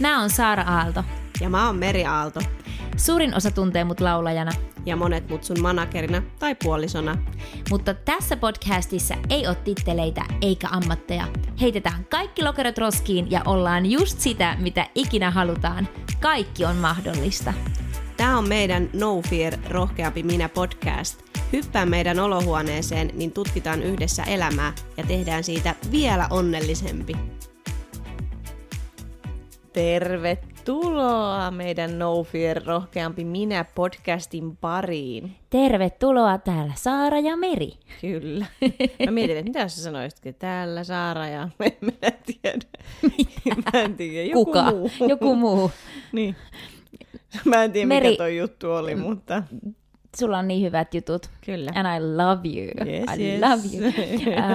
Mä oon Saara Aalto. Ja mä oon Meri Aalto. Suurin osa tuntee mut laulajana. Ja monet mut sun managerina tai puolisona. Mutta tässä podcastissa ei ole titteleitä eikä ammatteja. Heitetään kaikki lokerot roskiin ja ollaan just sitä, mitä ikinä halutaan. Kaikki on mahdollista. Tämä on meidän No Fear Rohkeampi Minä podcast. Hyppää meidän olohuoneeseen, niin tutkitaan yhdessä elämää ja tehdään siitä vielä onnellisempi. Tervetuloa meidän No Fear Rohkeampi Minä podcastin pariin. Tervetuloa täällä Saara ja Meri. Kyllä. Mä mietin, että mitä sä sanoisitkin. Täällä Saara ja mä en tiedä. Mä en tiedä. Joku Kuka? muu. Joku muu. niin. Mä en tiedä, Meri- mikä toi juttu oli, mutta Sulla on niin hyvät jutut. kyllä. And I love you. Yes, I yes. love you.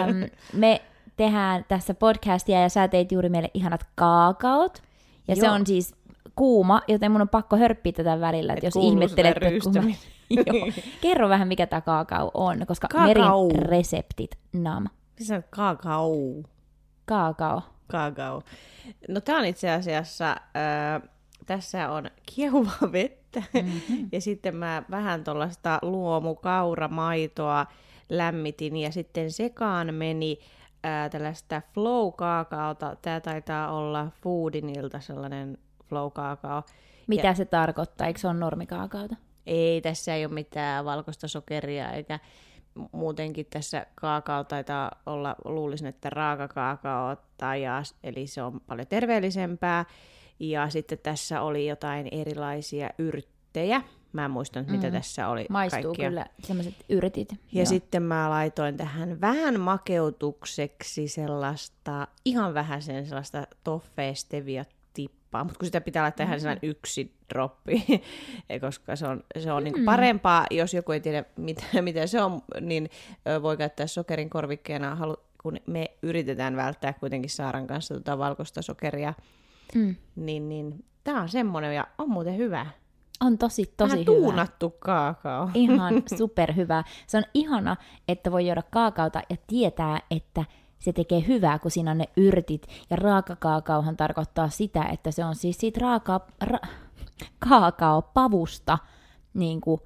Um, me tehdään tässä podcastia ja sä teit juuri meille ihanat kaakaot. Ja se Joo. on siis kuuma, joten mun on pakko hörppiä tätä välillä, että Et jos että kun mä... Joo. Kerro vähän, mikä tämä kaakao on, koska Kaakao. Merin reseptit, nam. Missä on kaakao? Kaakao. Kaakao. No tää on itse asiassa, äh, tässä on kiehuvaa vettä mm-hmm. ja sitten mä vähän tuollaista luomukauramaitoa lämmitin ja sitten sekaan meni äh, tällaista flow-kaakaota. Tää taitaa olla Foodinilta sellainen flow-kaakao. Mitä se tarkoittaa? Eikö se ole normikaakaota? Ei, tässä ei ole mitään valkoista sokeria eikä muutenkin tässä kaakao taitaa olla, luulisin, että raakakaakao, tai ja, eli se on paljon terveellisempää. Ja sitten tässä oli jotain erilaisia yrttejä. Mä en muista nyt, mitä Mm. tässä oli Maistuu kaikkia. kyllä sellaiset yrtit. Ja Joo. sitten mä laitoin tähän vähän makeutukseksi sellaista, ihan vähän sen sellaista toffee stevia tippaa, mutta kun sitä pitää laittaa ihan sellainen yksi droppi, koska se on, se on mm. niinku parempaa, jos joku ei tiedä mitä, mitä se on, niin voi käyttää sokerin korvikkeena, kun me yritetään välttää kuitenkin Saaran kanssa tota valkoista sokeria, Mm. niin, niin tämä on semmoinen ja on muuten hyvä. On tosi, tosi Vähän hyvä. tuunattu kaakao. Ihan superhyvä. Se on ihana, että voi juoda kaakaota ja tietää, että se tekee hyvää, kun siinä on ne yrtit. Ja raakakaakaohan tarkoittaa sitä, että se on siis siitä raaka, ra, kaakaopavusta niin kuin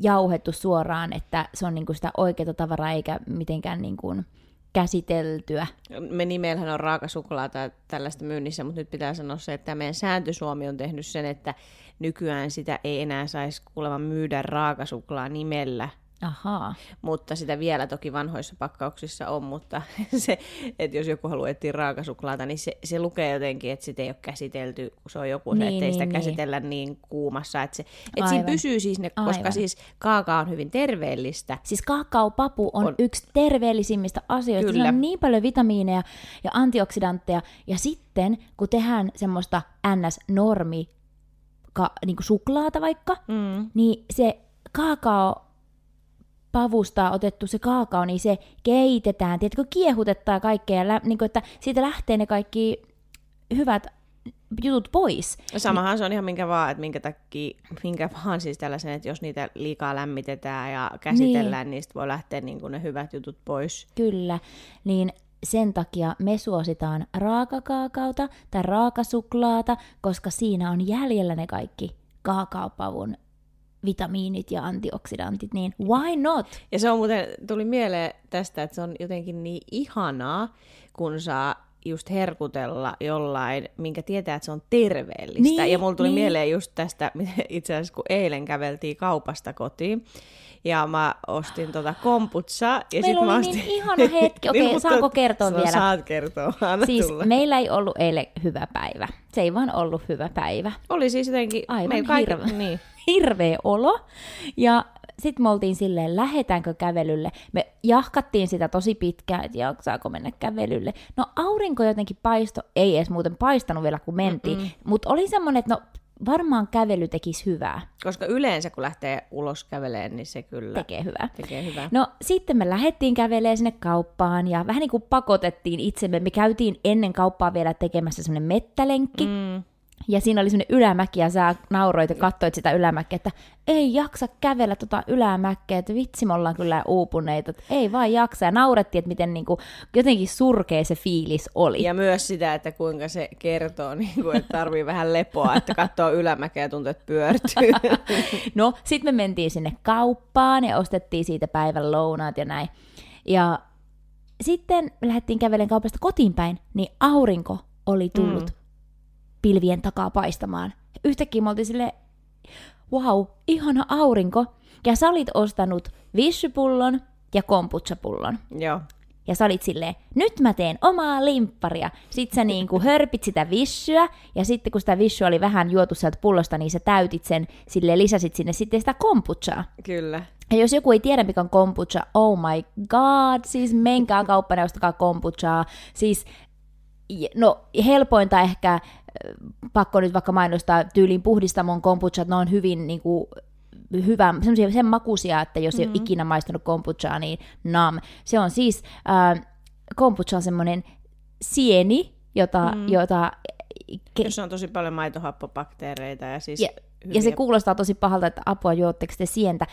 jauhettu suoraan, että se on niin kuin sitä oikeaa tavaraa eikä mitenkään niin kuin käsiteltyä. Me nimeillähän on raakasuklaata ja tällaista myynnissä, mutta nyt pitää sanoa se, että meidän sääntösuomi on tehnyt sen, että nykyään sitä ei enää saisi kuulemma myydä raakasuklaa nimellä, Ahaa. mutta sitä vielä toki vanhoissa pakkauksissa on, mutta se, että jos joku haluaa etsiä raakasuklaata, niin se, se lukee jotenkin, että sitä ei ole käsitelty, kun se on joku se, Niin, sitä niin, käsitellä niin kuumassa, että, se, että siinä pysyy siis ne, koska Aivan. siis kaaka on hyvin terveellistä, Siis kaakaopapu on, On. on yksi terveellisimmistä asioista. Kyllä. Siinä on niin paljon vitamiineja ja antioksidantteja. Ja sitten, kun tehdään semmoista NS-normi, ka, niin kuin suklaata vaikka, mm. niin se kaakao pavusta otettu se kaakao, niin se keitetään, tiedätkö, kiehutettaa kaikkea, lä, niin kuin, että siitä lähtee ne kaikki hyvät jutut pois. Samahan se on ihan minkä vaan, että minkä takia, minkä vaan siis tällaisen, että jos niitä liikaa lämmitetään ja käsitellään, niin, niistä voi lähteä niin kuin ne hyvät jutut pois. Kyllä, niin sen takia me suositaan raakakaakaota tai raakasuklaata, koska siinä on jäljellä ne kaikki kaakaopavun vitamiinit ja antioksidantit, niin why not? Ja se on muuten, tuli mieleen tästä, että se on jotenkin niin ihanaa, kun saa just herkutella jollain, minkä tietää, että se on terveellistä. Niin, ja mulla tuli niin. mieleen just tästä, itse asiassa kun eilen käveltiin kaupasta kotiin, ja mä ostin tota komputsaa. Ja Meillä sit mä oli ostin... niin ihana hetki. Okei, mutta saanko kertoa vielä? Saat kertoa, anna Siis tulla. meillä ei ollut eilen hyvä päivä. Se ei vaan ollut hyvä päivä. Oli siis jotenkin... Aivan meillä kaikki- hirveä. Niin. Hirveä olo. Ja sitten me oltiin silleen, lähetäänkö kävelylle. Me jahkattiin sitä tosi pitkään, että jaksaako mennä kävelylle. No aurinko jotenkin paisto, ei edes muuten paistanut vielä kun mentiin, mutta oli semmoinen, että no varmaan kävely tekisi hyvää, Koska yleensä kun lähtee ulos käveleen, niin se kyllä tekee hyvää. tekee hyvää. No sitten me lähdettiin kävelemään sinne kauppaan ja vähän niin kuin pakotettiin itsemme. Me käytiin ennen kauppaa vielä tekemässä semmoinen mettälenkki. Mm. Ja siinä oli semmoinen ylämäki, ja sä nauroit ja katsoit sitä ylämäkeä, että ei jaksa kävellä tota ylämäkeä, että vitsi me ollaan kyllä uupuneita, että ei vaan jaksa. Ja naurettiin, että miten niinku, jotenkin surkea se fiilis oli. Ja myös sitä, että kuinka se kertoo, niin kuin, että tarvii vähän lepoa, että katsoo ylämäkeä ja tuntuu, että pyörtyy. no, sitten me mentiin sinne kauppaan ja ostettiin siitä päivän lounaat ja näin. Ja sitten lähdettiin kävelen kaupasta kotiin päin, niin aurinko oli tullut mm. Pilvien takaa paistamaan. Yhtäkkiä me oltiin silleen, wow, ihana aurinko. Ja sä olit ostanut vissypullon ja kompuchapullon. Joo. Ja sä olit silleen, nyt mä teen omaa limpparia. Sitten sä niinku hörpit sitä vissyä, ja sitten kun sitä vissyä oli vähän juotu sieltä pullosta, niin sä täytit sen, sille lisäsit sinne sitten sitä kompuchaa. Kyllä. Ja jos joku ei tiedä, mikä on kombucha, oh my god, siis menkää kauppaan ja ostakaa kombuchaa. Siis, no helpointa ehkä, pakko nyt vaikka mainostaa, tyyliin puhdistamon kombuchat, ne on hyvin niin kuin, hyvä, semmoisia sen makuisia, että jos mm-hmm. ei ole ikinä maistunut kombuchaa, niin nam. Se on siis, äh, kombucha on semmoinen sieni, jota, mm. jota ke- Jos on tosi paljon maitohappobakteereita ja siis... Ja, ja se kuulostaa tosi pahalta, että apua juotteko te sientä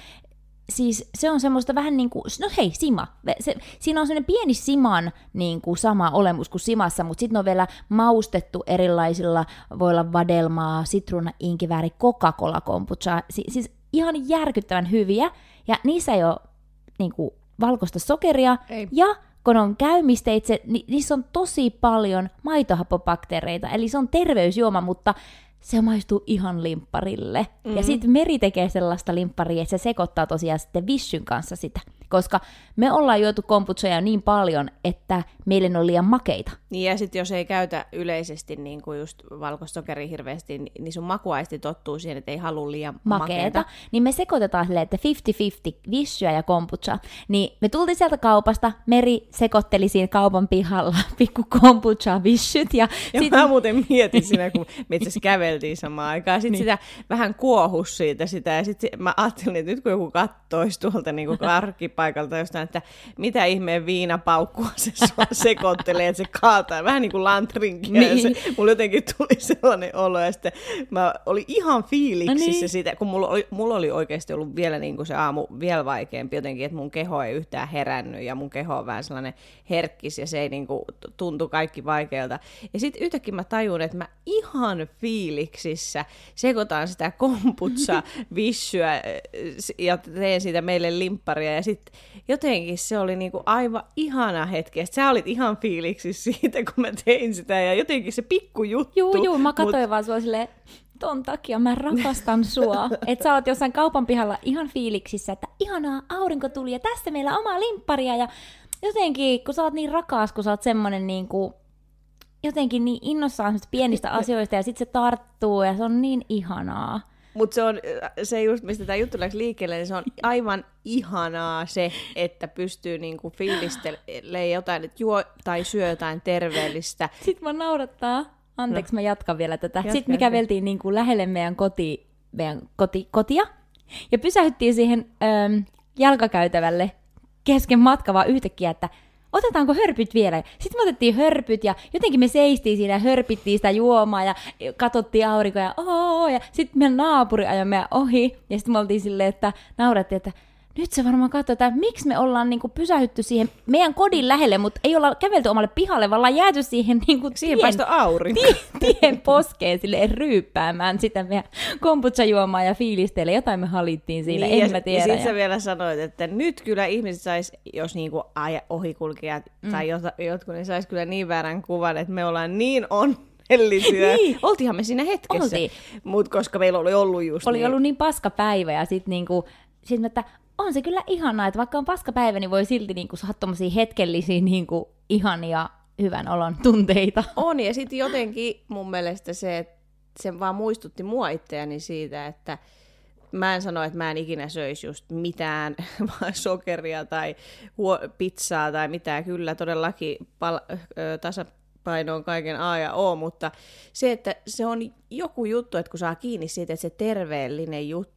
siis se on semmoista vähän niin kuin, no hei, sima. Se, siinä on semmoinen pieni siman niin kuin sama olemus kuin simassa, mutta sitten on vielä maustettu erilaisilla, voi olla vadelmaa, sitruuna, inkivääri, Coca-Cola kombucha. Si, siis ihan järkyttävän hyviä, ja niissä ei ole niin kuin, valkoista sokeria, ei. ja kun on käymisteitse, niin niissä on tosi paljon maitohappobakteereita, eli se on terveysjuoma, mutta se maistuu ihan limpparille. Mm-hmm. Ja sitten Meri tekee sellaista limpparia, että se sekoittaa tosiaan sitten Vishyn kanssa sitä koska me ollaan juotu kombuchoja niin paljon, että meille on liian makeita. Niin ja sitten jos ei käytä yleisesti niin kuin just valkosokeri hirveästi, niin, niin sun makuaisti tottuu siihen, että ei halua liian makeeta. makeeta. Niin me sekoitetaan silleen, että 50-50 vissyä ja kombucha. Niin me tultiin sieltä kaupasta, Meri sekoitteli siinä kaupan pihalla pikku kombucha vissyt. Ja, ja sit... mä muuten mietin siinä, kun me itse käveltiin samaan aikaan. Sitten niin. sitä vähän kuohus siitä sitä ja sitten mä ajattelin, että nyt kun joku kattoisi tuolta niin kuin paikalta jostain, että mitä ihmeen viinapaukkua se sekoittelee, että se kaataa vähän niin kuin lantrinkia. Niin. Se, mulla jotenkin tuli sellainen olo, ja sitten mä olin ihan fiiliksissä no niin. siitä, kun mulla oli, mulla oli oikeasti ollut vielä niin kuin se aamu vielä vaikeampi jotenkin, että mun keho ei yhtään herännyt, ja mun keho on vähän sellainen herkkis, ja se ei niin kuin tuntu kaikki vaikealta. Ja sitten yhtäkkiä mä tajun, että mä ihan fiiliksissä sekoitan sitä komputsa, vissyä, ja teen siitä meille limpparia, ja sitten jotenkin se oli niinku aivan ihana hetki. Sä olit ihan fiiliksi siitä, kun mä tein sitä ja jotenkin se pikku juttu. Juu, juu, mä katsoin mut... vaan sua silleen, ton takia mä rakastan sua. että sä oot jossain kaupan pihalla ihan fiiliksissä, että ihanaa, aurinko tuli ja tässä meillä on oma limpparia ja jotenkin, kun sä oot niin rakas, kun sä oot semmonen niin kuin, jotenkin niin innossaan pienistä asioista ja sit se tarttuu ja se on niin ihanaa. Mutta se on se just, mistä tämä juttu läksi liikkeelle, niin se on aivan ihanaa se, että pystyy niinku fiilistelemään jotain, että juo tai syö jotain terveellistä. Sitten mä naurattaa. Anteeksi, no. mä jatkan vielä tätä. Jatka, Sitten me käveltiin niinku lähelle meidän, koti, meidän koti, kotia ja pysähyttiin siihen ähm, jalkakäytävälle kesken matka vaan yhtäkkiä, että otetaanko hörpyt vielä? Sitten me otettiin hörpyt ja jotenkin me seistiin siinä ja hörpittiin sitä juomaa ja katsottiin aurinkoa ja ooo, ja sitten meidän naapuri ajoi meidän ohi ja sitten me oltiin silleen, että naurattiin, että nyt se varmaan katsoo, että miksi me ollaan niinku pysähytty siihen meidän kodin lähelle, mutta ei olla kävelty omalle pihalle, vaan ollaan jääty siihen niinku Siihen tien, aurinko. Tien, tien poskeen sille ryyppäämään sitä meidän kombucha-juomaa ja fiilisteille. Jotain me halittiin siinä, niin, en ja, mä tiedä. Ja sitten sä vielä sanoit, että nyt kyllä ihmiset sais, jos niinku aja, ohikulkijat mm. tai jotkut, niin sais kyllä niin väärän kuvan, että me ollaan niin on onnellisia. niin. Oltiinhan me siinä hetkessä. Mutta koska meillä oli ollut just Oli niin... ollut niin paska päivä ja sitten niinku, sit että on se kyllä ihanaa, että vaikka on paskapäivä, niin voi silti niinku saada hetkellisiä niinku ihania hyvän olon tunteita. On, ja sitten jotenkin mun mielestä se, että se vaan muistutti mua itseäni siitä, että mä en sano, että mä en ikinä söisi just mitään sokeria tai pizzaa tai mitään. Kyllä todellakin pal- tasapaino on kaiken A ja O, mutta se, että se on joku juttu, että kun saa kiinni siitä, että se terveellinen juttu,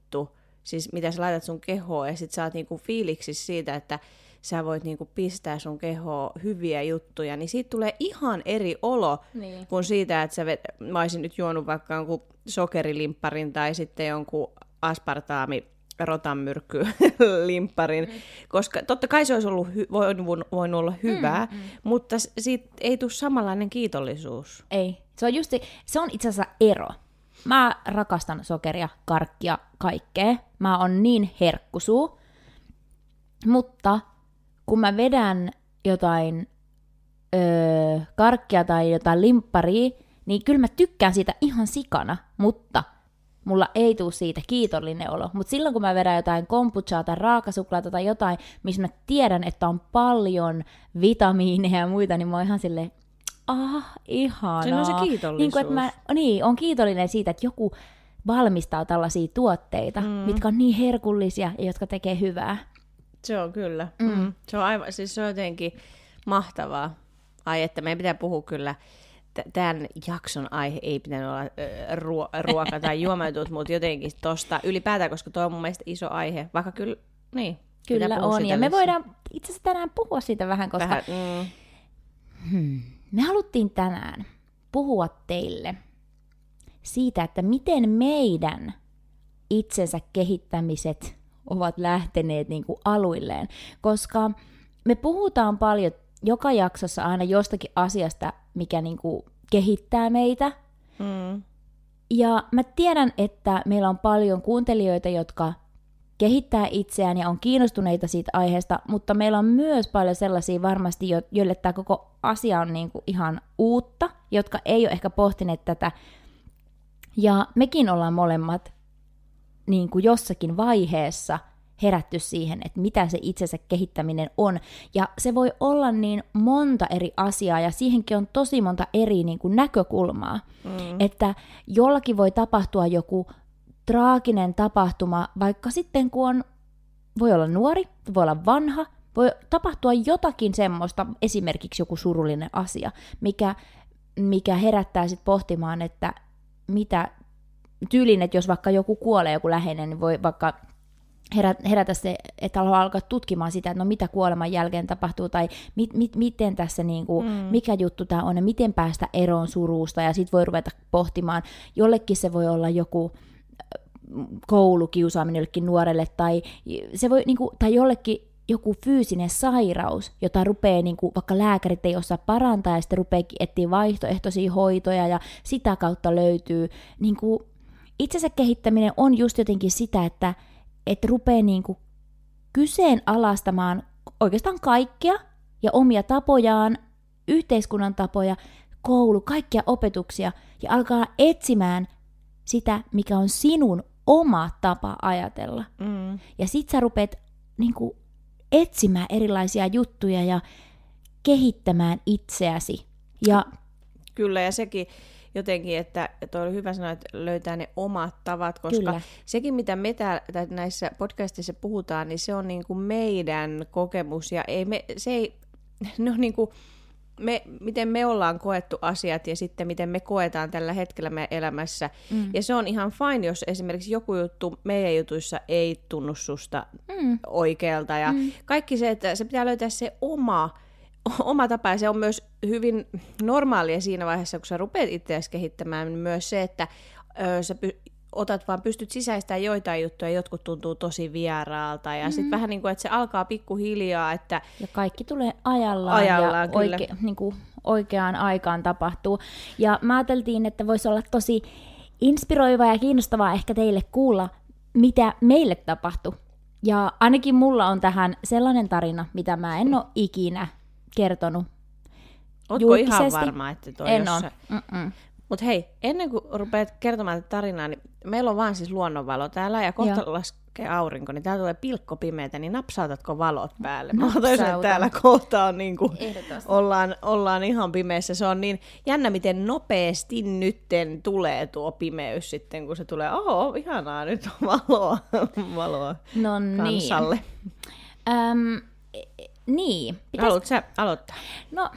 siis mitä sä laitat sun kehoon, ja sit sä oot niinku fiiliksi siitä, että sä voit niinku pistää sun kehoon hyviä juttuja, niin siitä tulee ihan eri olo Niin. kuin siitä, että sä vet, mä olisin nyt juonut vaikka jonkun sokerilimpparin tai sitten jonkun aspartaami rotanmyrkky limpparin, mm. koska totta kai se olisi ollut hy- voinut, voinut olla hyvää, mm, mm. mutta siitä ei tule samanlainen kiitollisuus. Ei. Se on just, se on itse asiassa ero. Mä rakastan sokeria, karkkia, kaikkea. Mä oon niin herkkusuu. Mutta kun mä vedän jotain öö, karkkia tai jotain limpparia, niin kyllä mä tykkään siitä ihan sikana, mutta mulla ei tule siitä kiitollinen olo. Mutta silloin kun mä vedän jotain kombuchaa tai raakasuklaata tai jotain, missä mä tiedän, että on paljon vitamiineja ja muita, niin mä oon ihan silleen, ah, ihanaa. Siinä on se kiitollisuus. Niin, kuin, että mä, niin, on kiitollinen siitä, että joku valmistaa tällaisia tuotteita, mm. mitkä on niin herkullisia ja jotka tekee hyvää. Se on kyllä. Mm. Mm. Se on aivan, siis se on jotenkin mahtavaa. Ai, että meidän pitää puhua kyllä, tämän jakson aihe ei pitänyt olla ruo- ruoka tai juomatut, mutta jotenkin tosta ylipäätään, koska tuo on mun mielestä iso aihe, vaikka kyllä, niin. Kyllä on, ja me voidaan itse asiassa tänään puhua siitä vähän, koska Vähän, mm, Hmm. Me haluttiin tänään puhua teille siitä, että miten meidän itsensä kehittämiset ovat lähteneet niin kuin aluilleen, koska me puhutaan paljon joka jaksossa aina jostakin asiasta, mikä niin kuin kehittää meitä. mm, Ja mä tiedän, että meillä on paljon kuuntelijoita, jotka kehittää itseään ja on kiinnostuneita siitä aiheesta, mutta meillä on myös paljon sellaisia varmasti, jo- joille tämä koko asia on niinku ihan uutta, jotka ei ole ehkä pohtineet tätä. Ja mekin ollaan molemmat niin kuin jossakin vaiheessa herätty siihen, että mitä se itsensä kehittäminen on. Ja se voi olla niin monta eri asiaa, ja siihenkin on tosi monta eri niin kuin näkökulmaa. Mm. Että jollakin voi tapahtua joku traaginen tapahtuma, vaikka sitten kun on, voi olla nuori, voi olla vanha, voi tapahtua jotakin semmoista, esimerkiksi joku surullinen asia, mikä, mikä herättää sitten pohtimaan, että mitä tyylin, että jos vaikka joku kuolee, joku läheinen, niin voi vaikka herä- herätä se, että haluaa alkaa tutkimaan sitä, että no mitä kuoleman jälkeen tapahtuu, tai mit, mit, miten tässä, niin kuin, mm. mikä juttu tämä on, ja miten päästä eroon surusta, ja sitten voi ruveta pohtimaan. Jollekin se voi olla joku koulukiusaaminen jollekin nuorelle, tai, se voi, niin kuin, tai jollekin joku fyysinen sairaus, jota rupeaa, niin kuin, vaikka lääkärit ei osaa parantaa, ja sitten rupeakin etsiä vaihtoehtoisia hoitoja, ja sitä kautta löytyy niin kuin, itsensä kehittäminen on just jotenkin sitä, että et rupeaa niinku kyseenalaistamaan oikeastaan kaikkea ja omia tapojaan, yhteiskunnan tapoja, koulu, kaikkia opetuksia ja alkaa etsimään sitä, mikä on sinun oma tapa ajatella. mm. Ja sit sä rupeat niinku etsimään erilaisia juttuja ja kehittämään itseäsi. Ja Kyllä, ja sekin jotenkin, että toi oli hyvä sanoa, että löytää ne omat tavat, koska Kyllä. sekin, mitä me tää, tai näissä podcastissa puhutaan, niin se on niin kuin meidän kokemus, ja ei me, se ei, no niin kuin, me, miten me ollaan koettu asiat ja sitten miten me koetaan tällä hetkellä meidän elämässä. Mm. Ja se on ihan fine, jos esimerkiksi joku juttu meidän jutuissa ei tunnu susta mm. oikealta. Ja mm. kaikki se, että se pitää löytää se oma, oma tapa ja se on myös hyvin normaalia siinä vaiheessa, kun sä rupeat itseäsi kehittämään, niin myös se, että ö, sä py- otat vaan, pystyt sisäistämään joitain juttuja, jotkut tuntuu tosi vieraalta ja mm. sitten vähän niin kuin, että se alkaa pikkuhiljaa, että Ja kaikki tulee ajallaan, Ajallaan, ja kyllä. oike, niin kuin oikeaan aikaan tapahtuu. Ja mä ajateltiin, että voisi olla tosi inspiroivaa ja kiinnostavaa ehkä teille kuulla, mitä meille tapahtui. Ja ainakin mulla on tähän sellainen tarina, mitä mä en ole ikinä kertonut. ootko ihan varma, että toi En jossain... Mm-mm. Mutta hei, ennen kuin rupeat kertomaan tätä tarinaa, niin meillä on vaan siis luonnonvalo täällä ja kohta Joo. laskee aurinko, niin täällä tulee pilkko pimeätä, niin napsautatko valot päälle? Mä Napsautan. että täällä kohta on niin kuin, ollaan, ollaan ihan pimeässä. Se on niin jännä, miten nopeasti nytten tulee tuo pimeys sitten, kun se tulee, oho, ihanaa, nyt on valoa, valoa No niin. kansalle. Öm, e- e- niin. Pitäis Haluatko sä aloittaa? No,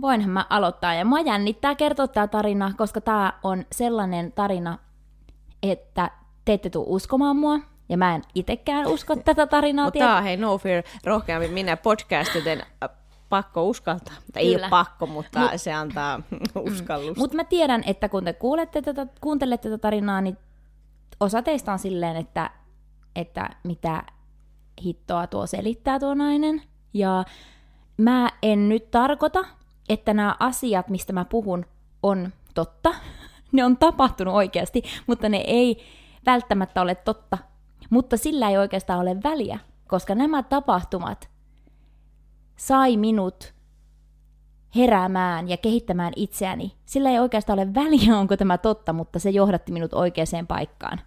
voinhan mä aloittaa. Ja mua jännittää kertoa tämä tarina, koska tämä on sellainen tarina, että te ette tule uskomaan mua. Ja mä en itekään usko tätä tarinaa. Mutta tää on, hei, no fear, rohkeammin minä podcast, joten äh, pakko uskaltaa. Tai ei Kyllä. ole pakko, mutta Mut- se antaa uskallusta. Mutta mä tiedän, että kun te kuulette tätä, kuuntelette tätä tarinaa, niin osa teistä on silleen, että, että mitä hittoa tuo selittää tuo nainen. Ja mä en nyt tarkoita, että nämä asiat, mistä mä puhun, on totta. Ne on tapahtunut oikeasti, mutta ne ei välttämättä ole totta. Mutta sillä ei oikeastaan ole väliä, koska nämä tapahtumat sai minut heräämään ja kehittämään itseäni. Sillä ei oikeastaan ole väliä, onko tämä totta, mutta se johdatti minut oikeaan paikkaan.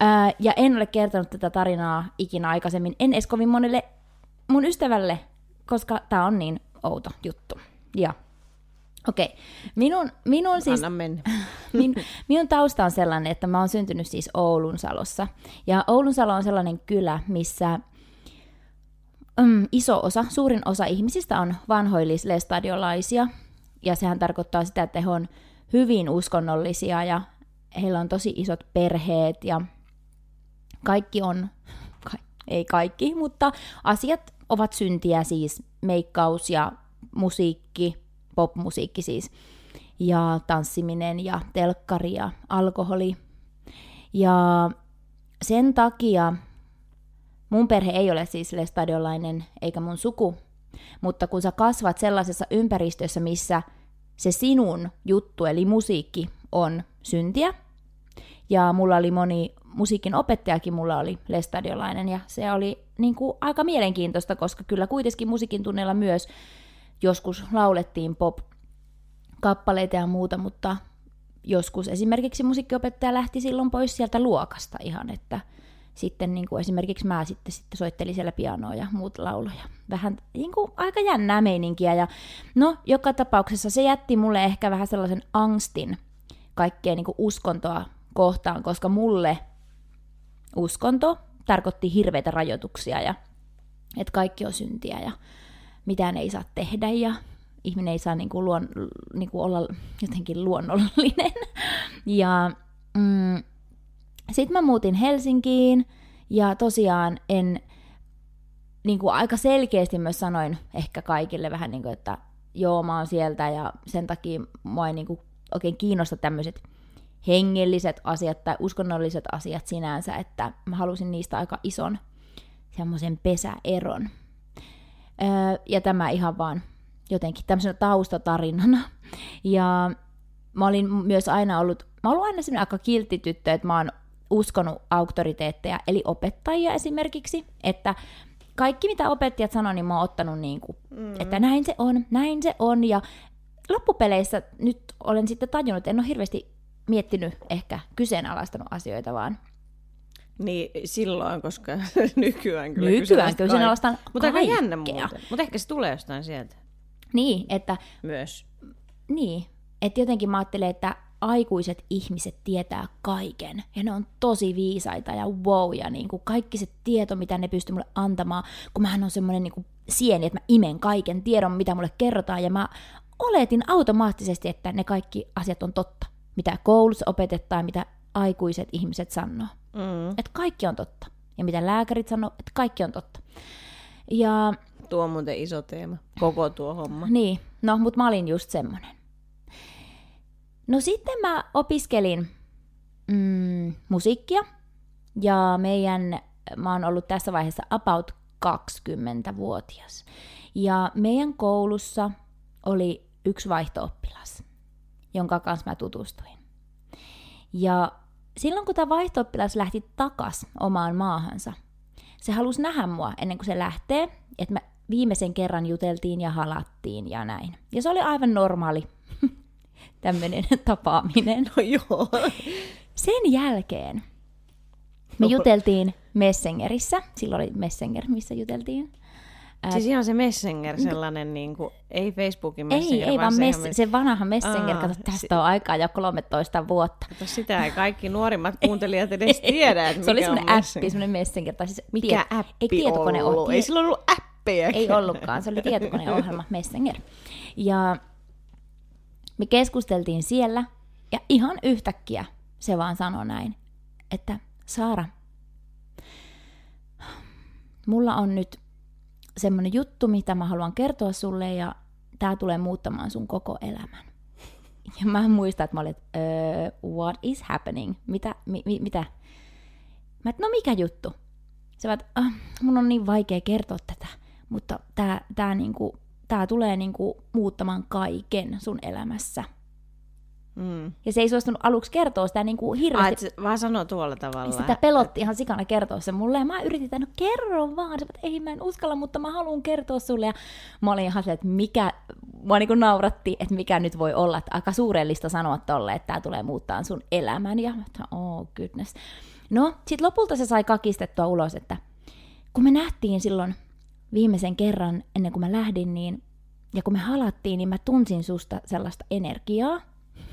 Ää, ja en ole kertonut tätä tarinaa ikinä aikaisemmin, en edes kovin monelle mun ystävälle, koska tämä on niin outo juttu. Ja okei, okay. minun, minun siis... Min, minun tausta on sellainen, että mä oon syntynyt siis Oulunsalossa. Ja Oulunsalo on sellainen kylä, missä mm, iso osa, suurin osa ihmisistä on vanhoillislestadiolaisia. Ja sehän tarkoittaa sitä, että he on hyvin uskonnollisia ja heillä on tosi isot perheet ja kaikki on, ka- ei kaikki, mutta asiat ovat syntiä siis, meikkaus ja musiikki, popmusiikki siis, ja tanssiminen ja telkkari ja alkoholi. Ja sen takia mun perhe ei ole siis lestadiolainen eikä mun suku, mutta kun sä kasvat sellaisessa ympäristössä, missä se sinun juttu eli musiikki on syntiä, ja mulla oli moni musiikin opettajakin, mulla oli lestadiolainen, ja se oli niin kuin aika mielenkiintoista, koska kyllä kuitenkin musiikin tunneilla myös joskus laulettiin pop kappaleita ja muuta, mutta joskus esimerkiksi musiikkiopettaja lähti silloin pois sieltä luokasta ihan, että sitten niin kuin esimerkiksi mä sitten, sitten soittelin siellä pianoa ja muut lauloja. Vähän niin kuin aika jännää meininkiä. Ja no, joka tapauksessa se jätti mulle ehkä vähän sellaisen angstin kaikkea niin kuin uskontoa kohtaan, koska mulle uskonto tarkoitti hirveitä rajoituksia ja että kaikki on syntiä ja mitään ei saa tehdä ja ihminen ei saa niinku luon, niinku olla jotenkin luonnollinen. Ja mm, sitten mä muutin Helsinkiin ja tosiaan en niinku aika selkeästi myös sanoin ehkä kaikille vähän niin kuin, että joo mä oon sieltä ja sen takia mua ei niinku oikein kiinnosta tämmöiset hengelliset asiat tai uskonnolliset asiat sinänsä, että mä halusin niistä aika ison semmoisen pesäeron. Ja tämä ihan vaan jotenkin tämmöisenä taustatarinana. Ja mä olin myös aina ollut, mä ollut aina semmoinen aika kiltti tyttö, että mä oon uskonut auktoriteetteja, eli opettajia esimerkiksi, että kaikki mitä opettajat sanoo, niin mä oon ottanut niin kuin, mm. että näin se on, näin se on, ja loppupeleissä nyt olen sitten tajunnut, että en ole hirveästi miettinyt ehkä kyseenalaistanut asioita, vaan Niin silloin, koska nykyään kyllä nykyään kyseenalaistan Mutta aika jännä muuten. Mutta ehkä se tulee jostain sieltä. Niin, että myös. Niin, että jotenkin mä ajattelen, että aikuiset ihmiset tietää kaiken, ja ne on tosi viisaita ja wow, ja niin kuin kaikki se tieto, mitä ne pystyy mulle antamaan, kun mähän on semmoinen niin kuin sieni, että mä imen kaiken tiedon, mitä mulle kerrotaan, ja mä oletin automaattisesti, että ne kaikki asiat on totta, mitä koulussa opetetaan, mitä aikuiset ihmiset sanoo. Mm. Että kaikki on totta. Ja mitä lääkärit sanoo, että kaikki on totta. Ja Tuo on muuten iso teema. Koko tuo homma. niin, no, mutta mä olin just semmonen. No sitten mä opiskelin mm, musiikkia, ja meidän, mä oon ollut tässä vaiheessa about 20-vuotias. Ja meidän koulussa oli yksi vaihtooppilas, jonka kanssa mä tutustuin. Ja silloin kun tämä vaihtooppilas lähti takas omaan maahansa, se halusi nähdä mua ennen kuin se lähtee, että me viimeisen kerran juteltiin ja halattiin ja näin. Ja se oli aivan normaali tämmöinen tapaaminen. No joo. Sen jälkeen me juteltiin Messengerissä, silloin oli Messenger, missä juteltiin. Ää, Siis ihan se Messenger sellainen, niin kuin, ei Facebookin ei, Messenger, ei vaan se, mess- ihan se vanha Messenger, Aa, kato, si- tästä on aikaa jo 13 vuotta. Kato, sitä ei kaikki nuorimmat kuuntelijat edes tiedä, että se oli semmoinen appi, semmoinen Messenger. Tai siis Mikä tie- appi ei tietokone ollut? ollut. Ei sillä ollut appeja. Ei ollutkaan, se oli tietokoneohjelma Messenger. Ja me keskusteltiin siellä, ja ihan yhtäkkiä se vaan sanoi näin, että Saara, mulla on nyt semmonen juttu, mitä mä haluan kertoa sulle ja tää tulee muuttamaan sun koko elämän. Ja mä muistan, että mä olin, uh, what is happening? Mitä? Mi, mi, mitä? Mä et, no mikä juttu? Se vaan, ah, mun on niin vaikea kertoa tätä, mutta tää, tää, niinku, tää tulee niinku muuttamaan kaiken sun elämässä. Mm. Ja se ei suostunut aluksi kertoa sitä niin kuin hirveästi. se vaan sanoo tuolla tavalla. sitä pelotti ihan sikana kertoa se mulle. Ja mä yritin, että no kerro vaan. Se, että ei mä en uskalla, mutta mä haluan kertoa sulle. Ja mä olin ihan se, että mikä, mua niin kuin nauratti, että mikä nyt voi olla. Että aika suurellista sanoa tolle, että tämä tulee muuttaa sun elämän. Ja mä että oh goodness. No, sit lopulta se sai kakistettua ulos, että kun me nähtiin silloin viimeisen kerran ennen kuin mä lähdin, niin ja kun me halattiin, niin mä tunsin susta sellaista energiaa.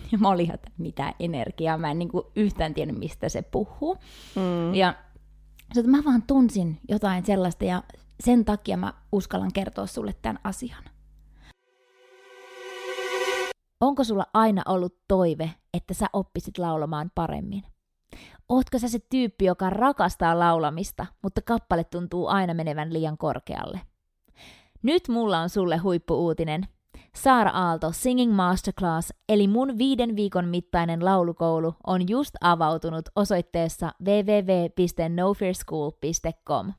Ja mä olin, että mitä energiaa, mä en niin kuin yhtään tiennyt, mistä se puhuu. Mm. Ja että mä vaan tunsin jotain sellaista ja sen takia mä uskallan kertoa sulle tämän asian. Onko sulla aina ollut toive, että sä oppisit laulamaan paremmin? Ootko sä se tyyppi, joka rakastaa laulamista, mutta kappale tuntuu aina menevän liian korkealle? Nyt mulla on sulle huippuuutinen. Saara Aalto Singing Masterclass, eli mun viiden viikon mittainen laulukoulu, on just avautunut osoitteessa www.nofearschool.com.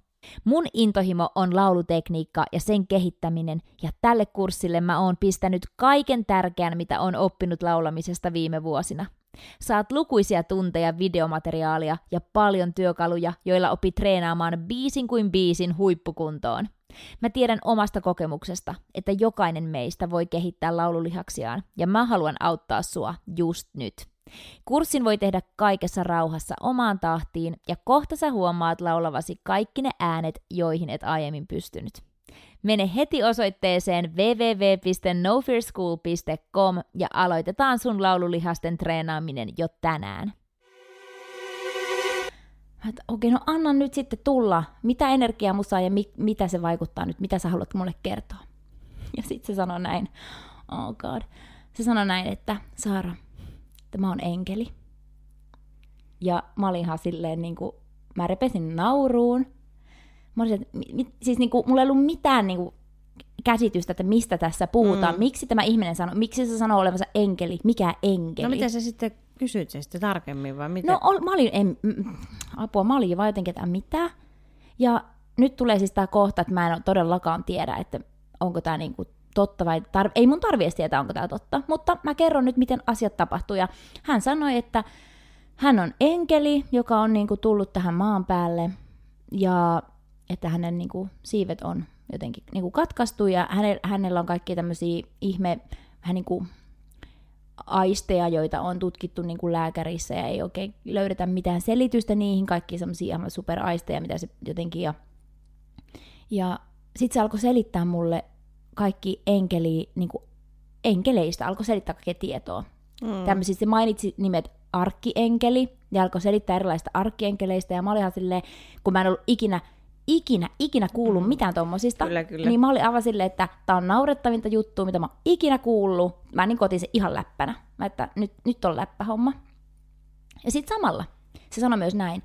Mun intohimo on laulutekniikka ja sen kehittäminen, ja tälle kurssille mä oon pistänyt kaiken tärkeän, mitä on oppinut laulamisesta viime vuosina. Saat lukuisia tunteja videomateriaalia ja paljon työkaluja, joilla opit treenaamaan biisin kuin biisin huippukuntoon. Mä tiedän omasta kokemuksesta, että jokainen meistä voi kehittää laululihaksiaan, ja mä haluan auttaa sua just nyt. Kurssin voi tehdä kaikessa rauhassa omaan tahtiin, ja kohta sä huomaat laulavasi kaikki ne äänet, joihin et aiemmin pystynyt. Mene heti osoitteeseen www.nofearschool.com ja aloitetaan sun laululihasten treenaaminen jo tänään. Okei, no anna nyt sitten tulla. Mitä energiaa musta ja mi- mitä se vaikuttaa nyt, mitä sä haluat mulle kertoa. Ja sitten se sanoi näin, oh god. Se sanoi näin, että Saara, tämä on enkeli. Ja mä olin ihan silleen niin kuin, mä repesin nauruun. Mä olin, että, mi- mi- siis niin kuin, mulla ei ollut mitään niin kuin, käsitystä, että mistä tässä puhutaan. Mm. Miksi tämä ihminen sanoo, miksi se sanoo olevansa enkeli, mikä enkeli. No miten sä sitten kysyt sen sitten tarkemmin vai mitä? No ol, mä olin, en, apua, mä olin vaan jotenkin, että mitä. Ja nyt tulee siis tämä kohta, että mä en todellakaan tiedä, että onko tämä niinku totta vai tar- ei mun tarvi tietää, onko tämä totta, mutta mä kerron nyt, miten asiat tapahtuu. Ja hän sanoi, että hän on enkeli, joka on niinku tullut tähän maan päälle ja että hänen niinku siivet on jotenkin niinku katkaistu ja hänellä, hänellä on kaikki tämmöisiä ihme, vähän niinku aisteja, joita on tutkittu niin kuin lääkärissä ja ei oikein löydetä mitään selitystä niihin, kaikki semmoisia ihan superaisteja, mitä se jotenkin ja, ja sitten se alkoi selittää mulle kaikki enkeli, niin kuin enkeleistä, alkoi selittää kaikkea tietoa. Mm. Tämmöisistä se mainitsi nimet arkkienkeli ja alkoi selittää erilaista arkkienkeleistä ja mä olin ihan silleen, kun mä en ollut ikinä ikinä, ikinä kuullut mitään tommosista, Kyllä, kyllä. niin mä olin aivan silleen, että tää on naurettavinta juttua, mitä mä oon ikinä kuullut. Mä niin otin se ihan läppänä. Mä että nyt, nyt on läppähomma. Ja sitten samalla se sanoi myös näin,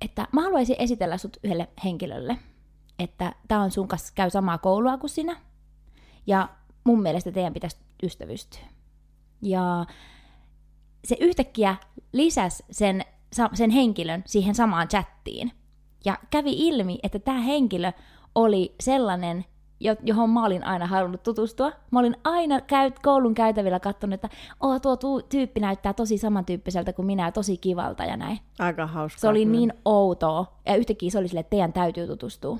että mä haluaisin esitellä sut yhdelle henkilölle, että tää on sun kanssa, käy samaa koulua kuin sinä, ja mun mielestä teidän pitäisi ystävystyä. Ja se yhtäkkiä lisäsi sen, sen henkilön siihen samaan chattiin. Ja kävi ilmi, että tämä henkilö oli sellainen, jo- johon mä olin aina halunnut tutustua. Mä olin aina käyt, koulun käytävillä katsonut, että oh, tuo tu- tyyppi näyttää tosi samantyyppiseltä kuin minä ja tosi kivalta ja näin. Aika hauskaa. Se oli niin outoa. Ja yhtäkkiä se oli silleen, että teidän täytyy tutustua.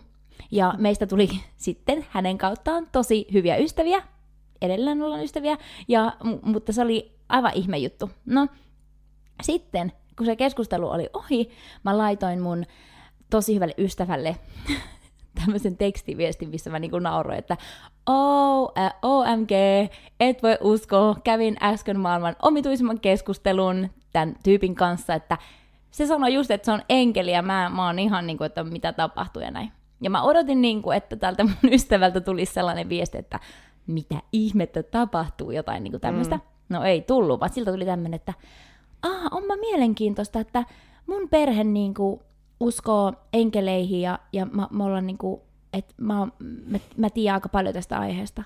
Ja meistä tuli sitten hänen kauttaan tosi hyviä ystäviä. Edelleen ollaan ystäviä. Ja, mutta se oli aivan ihme juttu. No, sitten kun se keskustelu oli ohi, mä laitoin mun tosi hyvälle ystävälle tämmöisen tekstiviestin, missä mä niinku nauroin, että oh, äh, OMG, et voi uskoa, kävin äsken maailman omituisimman keskustelun tämän tyypin kanssa, että se sanoi just, että se on enkeli ja mä, mä oon ihan niinku, että mitä tapahtuu ja näin. Ja mä odotin niinku, että tältä mun ystävältä tulisi sellainen viesti, että mitä ihmettä tapahtuu, jotain niinku tämmöistä. Mm. No ei tullut, vaan siltä tuli tämmöinen, että ah, onpa mielenkiintoista, että mun perhe niinku uskoo enkeleihin ja, ja mä, mä, ollaan niinku, et mä, mä, mä tiedän aika paljon tästä aiheesta.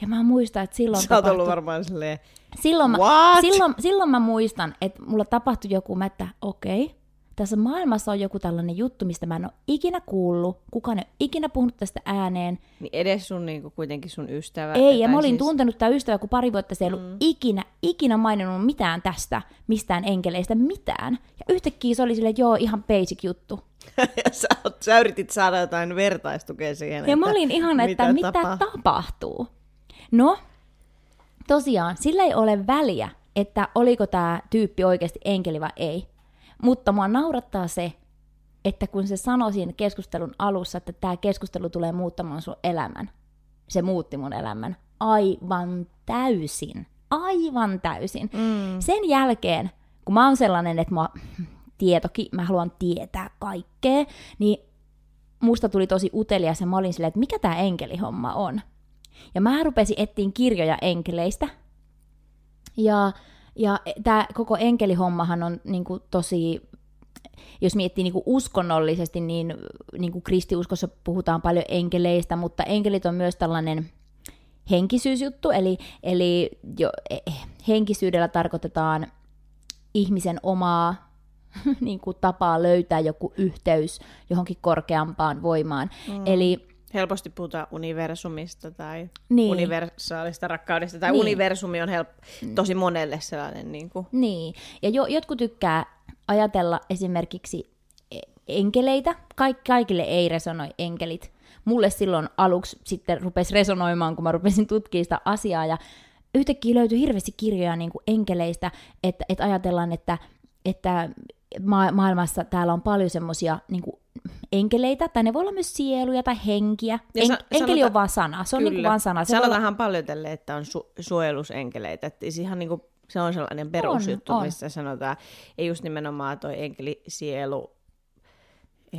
Ja mä muistan, että silloin Sä tapahtui... ollut varmaan silleen, silloin, mä, What? silloin, silloin mä muistan, että mulla tapahtui joku, mä, että okei, okay, tässä maailmassa on joku tällainen juttu, mistä mä en ole ikinä kuullut, kukaan ei ole ikinä puhunut tästä ääneen. niin edes sun niinku, kuitenkin sun ystävä. Ei, ja mä olin siis, tuntenut tämä ystävä, kun pari vuotta se ei ollut mm. ikinä, ikinä maininnut mitään tästä, mistään enkeleistä, mitään. Ja yhtäkkiä se oli silleen, että joo, ihan basic juttu. ja sä, oot- sä yritit saada jotain vertaistukea siihen. Ja mä olin ihan, että mitä, tapahtuu. mitä tapahtuu. No, tosiaan, sillä ei ole väliä, että oliko tämä tyyppi oikeasti enkeli vai ei. Mutta mua naurattaa se, että kun se sanoi siinä keskustelun alussa, että tämä keskustelu tulee muuttamaan sun elämän, se muutti mun elämän aivan täysin. Aivan täysin. Mm. Sen jälkeen, kun mä oon sellainen, että mä, tietoki, mä haluan tietää kaikkea, niin musta tuli tosi utelias ja mä olin silleen, että mikä tämä enkelihomma on. Ja mä rupesin etsiin kirjoja enkeleistä. Ja, ja tämä koko enkelihommahan on niinku tosi, jos miettii niinku uskonnollisesti, niin niinku kristiuskossa puhutaan paljon enkeleistä, mutta enkelit on myös tällainen henkisyysjuttu, eli, eli jo, eh, henkisyydellä tarkoitetaan ihmisen omaa niin kuin tapaa löytää joku yhteys johonkin korkeampaan voimaan. Mm. Eli Helposti puhutaan universumista tai Niin. universaalista rakkaudesta, tai Niin. universumi on help- tosi monelle sellainen niin kuin, Niin, ja jo, jotkut tykkää ajatella esimerkiksi e- enkeleitä. Kaik, kaikille ei resonoi enkelit. Mulle silloin aluksi sitten rupesi resonoimaan, kun mä rupesin tutkimaan sitä asiaa, ja yhtäkkiä löytyi hirveästi kirjoja niin kuin enkeleistä, että, että ajatellaan, että, että ma- maailmassa täällä on paljon semmoisia niin enkeleitä, tai ne voi olla myös sieluja tai henkiä. Ja En, sa- enkeli sanota- on vaan sana, se on niin kuin vaan sana. Se voi olla- Sanotaanhan paljon tälle, että on su- suojelusenkeleitä. Että siis ihan niin kuin, se on sellainen perusjuttu, on. missä sanotaan, ei just nimenomaan toi enkeli, sielu,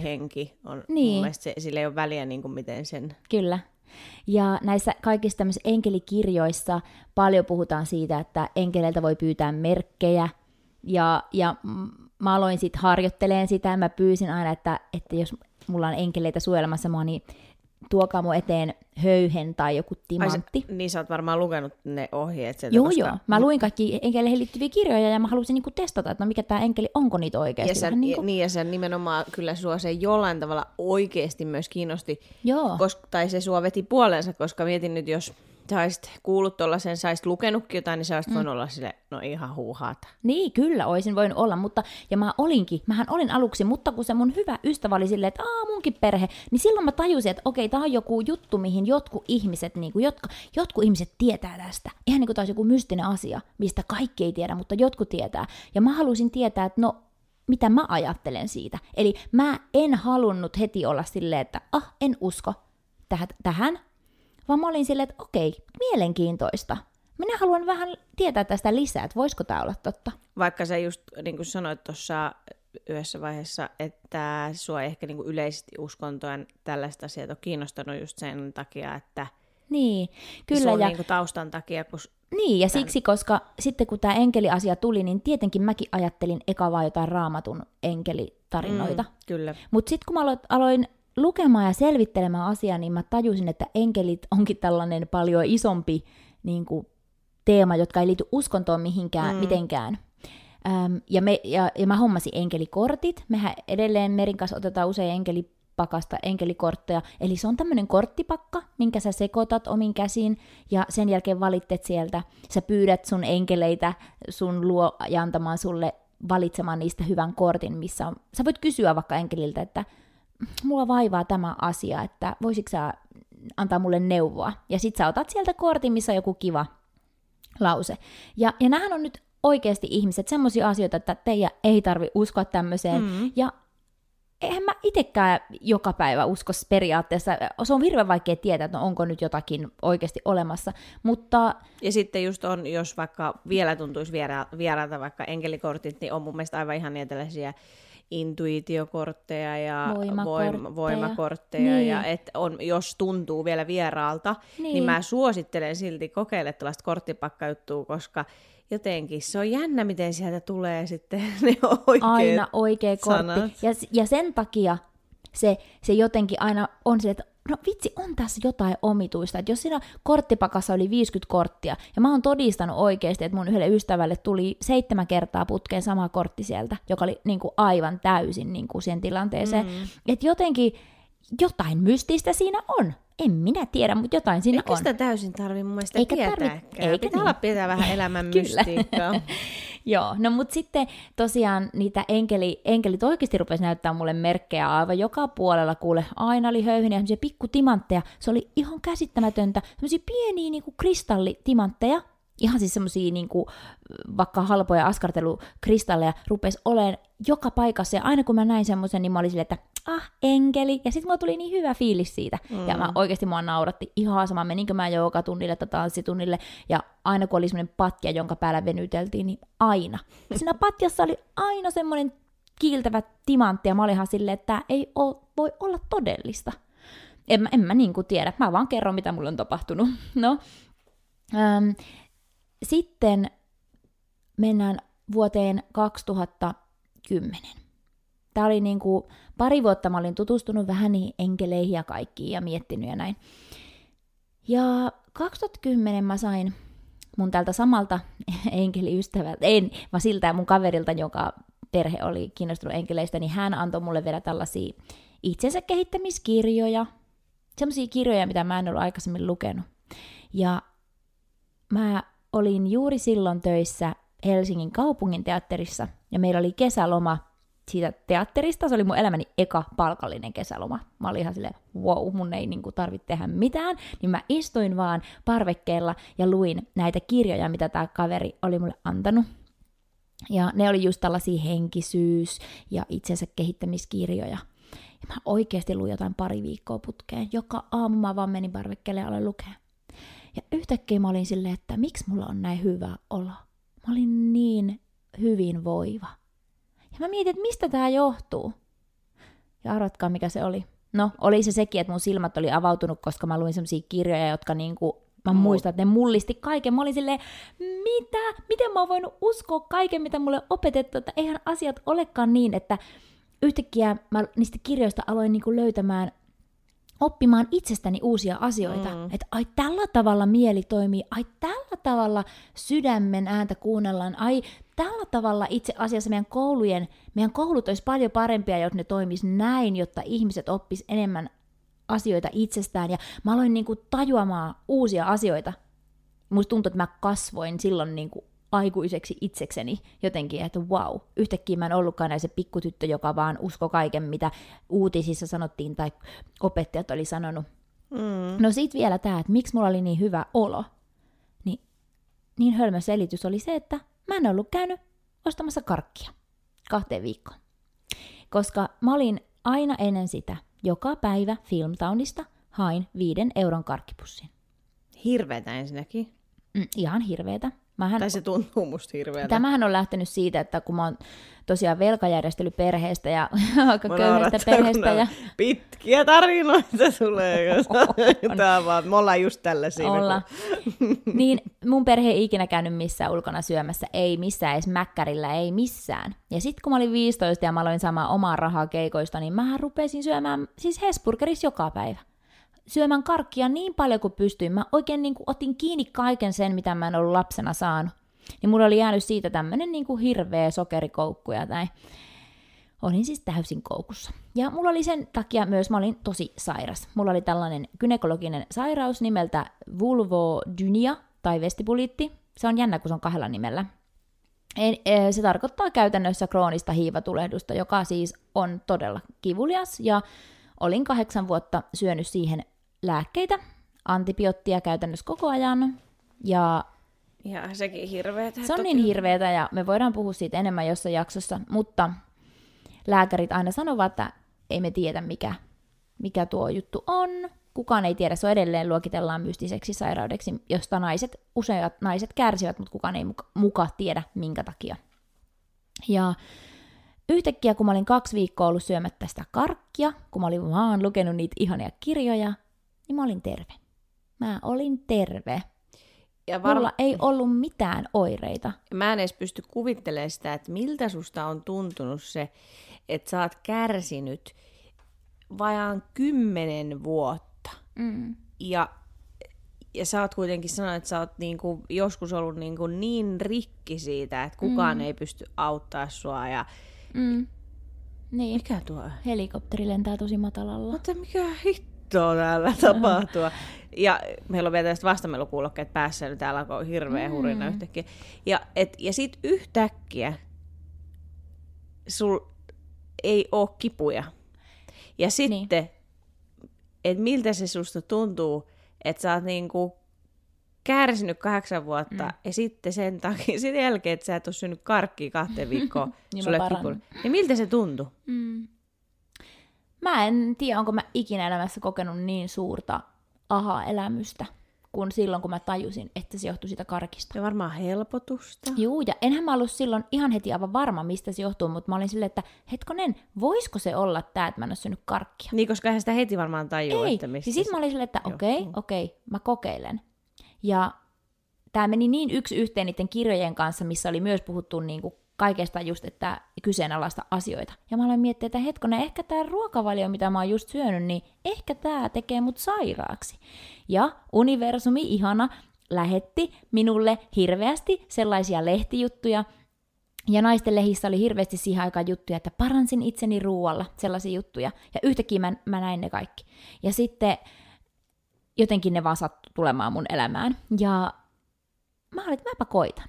henki on Niin. mun mielestä se, sillä ei ole väliä niin kuin miten sen... Kyllä. Ja näissä kaikissa tämmöisissä enkelikirjoissa paljon puhutaan siitä, että enkeleiltä voi pyytää merkkejä. Ja, ja mä aloin sitten harjoitteleen sitä, ja mä pyysin aina, että, että jos mulla on enkeleitä suojelemassa mua, niin tuokaa mun eteen höyhen tai joku Ai, timantti. sä, niin sä oot varmaan lukenut ne ohjeet sieltä, Joo, koska... joo. Mä luin kaikki enkeleihin liittyviä kirjoja ja mä halusin niinku testata, että no mikä tämä enkeli, onko niitä oikeasti. Ja sä, niinku, niin, ja se nimenomaan kyllä sua se jollain tavalla oikeasti myös kiinnosti, joo. koska, tai se sua veti puolensa, koska mietin nyt, jos sä olisit kuullut tuollaisen, sä olisit lukenutkin jotain, niin sä olisit mm. voinut olla sille, no ihan huuhaata. Niin, kyllä, olisin voinut olla, mutta, ja mä olinkin, mähän olin aluksi, mutta kun se mun hyvä ystävä oli silleen, että aa, munkin perhe, niin silloin mä tajusin, että okei, tää on joku juttu, mihin jotkut ihmiset, niin kuin, jotka, jotkut ihmiset tietää tästä. Ihan niin kuin taas joku mystinen asia, mistä kaikki ei tiedä, mutta jotkut tietää. Ja mä halusin tietää, että no, mitä mä ajattelen siitä. Eli mä en halunnut heti olla silleen, että ah, en usko tähän, tähän vaan mä olin silleen, että okei, mielenkiintoista. Minä haluan vähän tietää tästä lisää, että voisiko tämä olla totta. Vaikka sä just niin kuin sanoit tuossa yhdessä vaiheessa, että sua ehkä niin kuin yleisesti uskontoa tällaista asiat on kiinnostanut just sen takia, että Niin, kyllä. sun ja, niin kuin taustan takia, kun niin, ja siksi, koska sitten kun tämä enkeliasia tuli, niin tietenkin mäkin ajattelin eka vaan jotain raamatun enkelitarinoita. Mm. kyllä. Mutta sitten kun mä aloin, aloin lukemaan ja selvittelemään asiaa, niin mä tajusin, että enkelit onkin tällainen paljon isompi niin kuin, teema, jotka ei liity uskontoon mihinkään, mm. mitenkään. Öm, ja, me, ja, ja mä hommasin enkelikortit. Mehän edelleen Merin kanssa otetaan usein enkelipakasta enkelikortteja. Eli se on tämmöinen korttipakka, minkä sä sekoitat omin käsin ja sen jälkeen valittet sieltä. Sä pyydät sun enkeleitä sun luo ja antamaan sulle valitsemaan niistä hyvän kortin, missä on... Sä voit kysyä vaikka enkeliltä, että mulla vaivaa tämä asia, että voisitko sä antaa mulle neuvoa. Ja sit sä otat sieltä kortin, missä on joku kiva lause. Ja, ja nämähän on nyt oikeasti ihmiset semmoisia asioita, että teidän ei tarvi uskoa tämmöiseen. Mm. Ja eihän mä itsekään joka päivä usko periaatteessa. Se on hirveän vaikea tietää, että onko nyt jotakin oikeasti olemassa. Mutta Ja sitten just on, jos vaikka vielä tuntuisi viera- vieraalta vaikka enkelikortit, niin on mun mielestä aivan ihan tällaisia intuitiokortteja ja Voimakortteja. voim- voimakortteja. Niin. Ja et on, jos tuntuu vielä vieraalta, niin. Niin. niin mä suosittelen silti kokeile tällaista korttipakkajuttua, koska jotenkin se on jännä, miten sieltä tulee sitten ne oikeat aina oikea kortti. sanat. Ja, ja sen takia se, se jotenkin aina on se, että no vitsi, on tässä jotain omituista. Että jos siinä korttipakassa oli 50 korttia, ja mä oon todistanut oikeasti, että mun yhdelle ystävälle tuli seitsemän kertaa putkeen sama kortti sieltä, joka oli niin kuin aivan täysin niin kuin siihen tilanteeseen. Mm. Että jotenkin jotain mystistä siinä on. En minä tiedä, mutta jotain siinä Eikä on. sitä täysin tarvi mun mielestä Eikä tietääkään. tarvi- eikä Pitää niin. olla pitää vähän elämän mystiikkaa. Joo, no mutta sitten tosiaan niitä enkeli, enkelit oikeasti rupesi näyttää mulle merkkejä aivan joka puolella, kuule, aina oli höyheniä, semmoisia pikkutimantteja, se oli ihan käsittämätöntä, semmoisia pieniä niinku kristallitimantteja, ihan siis semmoisia niinku, vaikka halpoja askartelukristalleja rupesi olemaan joka paikassa, ja aina kun mä näin semmoisen, niin mä olin silleen, että ah, enkeli, ja sitten mulla tuli niin hyvä fiilis siitä, mm. ja mä oikeasti mua nauratti ihan sama, meninkö mä joogatunnille tai tanssitunnille, ja aina kun oli semmoinen patja, jonka päällä venyteltiin, niin aina. Siinä patjassa oli aina semmoinen kiiltävä timantti, ja mä olin ihan silleen, että tämä ei oo, voi olla todellista. En, mä- en mä niinku tiedä, mä vaan kerron, mitä mulle on tapahtunut. No, äm, sitten mennään vuoteen 2010. Tämä oli niinku, pari vuotta mä olin tutustunut vähän niihin enkeleihin ja kaikkiin ja miettinyt ja näin. Ja 2010 mä sain mun tältä samalta enkeliystävältä, en, vaan siltä mun kaverilta, joka perhe oli kiinnostunut enkeleistä, niin hän antoi mulle vielä tällaisia itsensä kehittämiskirjoja, semmoisia kirjoja, mitä mä en ollut aikaisemmin lukenut. Ja mä olin juuri silloin töissä Helsingin kaupungin teatterissa, ja meillä oli kesäloma siitä teatterista. Se oli mun elämäni eka palkallinen kesäloma. Mä olin ihan silleen, wow, mun ei niinku tarvitse tehdä mitään. Niin mä istuin vaan parvekkeella ja luin näitä kirjoja, mitä tämä kaveri oli mulle antanut. Ja ne oli just tällaisia henkisyys- ja itsensä kehittämiskirjoja. Ja mä oikeasti luin jotain pari viikkoa putkeen. Joka aamu mä vaan menin parvekkeelle ja aloin lukea. Ja yhtäkkiä mä olin silleen, että miksi mulla on näin hyvä olo. Mä olin niin hyvinvoiva. Ja mä mietin, että mistä tämä johtuu. Ja arvatkaa, mikä se oli. No, oli se sekin, että mun silmät oli avautunut, koska mä luin sellaisia kirjoja, jotka niinku, mä muistan, että ne mullisti kaiken. Mä olin silleen, mitä? Miten mä oon voinut uskoa kaiken, mitä mulle opetettu, että eihän asiat olekaan niin, että yhtäkkiä mä niistä kirjoista aloin niinku löytämään oppimaan itsestäni uusia asioita. Mm. Että ai tällä tavalla mieli toimii, ai tällä tavalla sydämen ääntä kuunnellaan, ai tällä tavalla itse asiassa meidän koulujen, meidän koulut olisi paljon parempia, jos ne toimis näin, jotta ihmiset oppis enemmän asioita itsestään. Ja mä aloin niinku tajuamaan uusia asioita. Musta tuntuu, että mä kasvoin silloin niinku aikuiseksi itsekseni jotenkin, että wow, yhtäkkiä mä en ollutkaan näin se pikkutyttö, joka vaan usko kaiken, mitä uutisissa sanottiin tai opettajat oli sanonut. Mm. No sit vielä tää, että miksi mulla oli niin hyvä olo. Niin, niin hölmö selitys oli se, että mä en ollut käynyt ostamassa karkkia kahteen viikkoon. Koska mä olin aina ennen sitä joka päivä Filmtownista hain viiden euron karkkipussin. Hirveetä ensinnäkin. Mm, ihan hirveetä. Mähän, Tai se tuntuu musta hirveältä. tämähän on lähtenyt siitä, että kun mä oon tosiaan velkajärjestely perheestä ja aika köyhästä perheestä. kun Ja, Pitkiä tarinoita sulle. Tää vaan, me ollaan just tällaisia. olla. niin mun perhe ei ikinä käynyt missään ulkona syömässä, ei missään, edes mäkkärillä, ei missään. Ja sitten kun mä olin 15 ja mä aloin saamaan omaa rahaa keikoista, niin mä rupesin syömään siis Hesburgerissa joka päivä. Syömään karkkia niin paljon kuin pystyin. Mä oikein niin kuin otin kiinni kaiken sen, mitä mä en ollut lapsena saanut. Niin mulla oli jäänyt siitä tämmönen niin kuin hirveä sokerikoukku ja näin. Olin siis täysin koukussa. Ja mulla oli sen takia myös, mä olin tosi sairas. Mulla oli tällainen gynekologinen sairaus nimeltä vulvodynia tai vestibuliitti. Se on jännä, kun se on kahdella nimellä. Eh, Se tarkoittaa käytännössä kroonista hiivatulehdusta, joka siis on todella kivulias. Ja olin kahdeksan vuotta syönyt siihen lääkkeitä, antibioottia käytännössä koko ajan. Ja Ja sekin hirveetä. se on toki. niin hirveetä ja me voidaan puhua siitä enemmän jossain jaksossa, mutta lääkärit aina sanovat, että ei me tiedä mikä, mikä tuo juttu on. Kukaan ei tiedä, se on edelleen luokitellaan mystiseksi sairaudeksi, josta naiset, useat naiset kärsivät, mutta kukaan ei muka, muka tiedä minkä takia. Ja yhtäkkiä, kun mä olin kaksi viikkoa ollut syömättä sitä karkkia, kun mä olin vaan lukenut niitä ihania kirjoja, niin mä olin terve. Mä olin terve. Ja var... Mulla ei ollut mitään oireita. Mä en edes pysty kuvittelemaan sitä, että miltä susta on tuntunut se, että sä oot kärsinyt vajaan kymmenen vuotta. Mm. Ja, ja sä oot kuitenkin sanonut, että sä oot niinku, joskus ollut niinku niin rikki siitä, että kukaan mm. ei pysty auttaa sua. Ja... Mm. Niin. Mikä tuo? Helikopteri lentää tosi matalalla. Mutta mikä hittoa täällä tapahtuu? Ja meillä on vielä tästä vastamelukuulokkeet päässä, ja täällä on hirveä Mm. hurina yhtäkkiä. Ja, et, ja sit yhtäkkiä sul ei oo kipuja. Ja sitten, niin. että miltä se susta tuntuu, että sä oot niinku kärsinyt kahdeksan vuotta, mm. ja sitten sen takia, sen jälkeen, että sä et ole syönyt karkkia kahteen viikkoon, Niin sulle kipunut. Niin miltä se tuntui? Mm. Mä en tiedä, onko mä ikinä elämässä kokenut niin suurta aha-elämystä kuin silloin, kun mä tajusin, että se johtui siitä karkista. Se varmaan helpotusta. Juu, ja enhän mä ollut silloin ihan heti aivan varma, mistä se johtuu, mutta mä olin silleen, että hetkonen, voisiko se olla tää, että mä en ole syönyt karkkia? Niin, koska eihän sitä heti varmaan tajua, Ei, että mistä siis sit mä olin silleen, että Joo. okei, okay, okei, okay, mä kokeilen. Ja tämä meni niin yksi yhteen niiden kirjojen kanssa, missä oli myös puhuttu niinku kaikesta just, että kyseenalaista asioita. Ja mä aloin miettiä, että hetkonen, ehkä tämä ruokavalio, mitä mä oon just syönyt, niin ehkä tämä tekee mut sairaaksi. Ja universumi, ihana, lähetti minulle hirveästi sellaisia lehtijuttuja, ja naisten lehissä oli hirveästi siihen aikaan juttuja, että paransin itseni ruualla, sellaisia juttuja. Ja yhtäkkiä mä, mä näin ne kaikki. Ja sitten jotenkin ne vaan sattui tulemaan mun elämään. Ja mä olin, että mäpä koitan.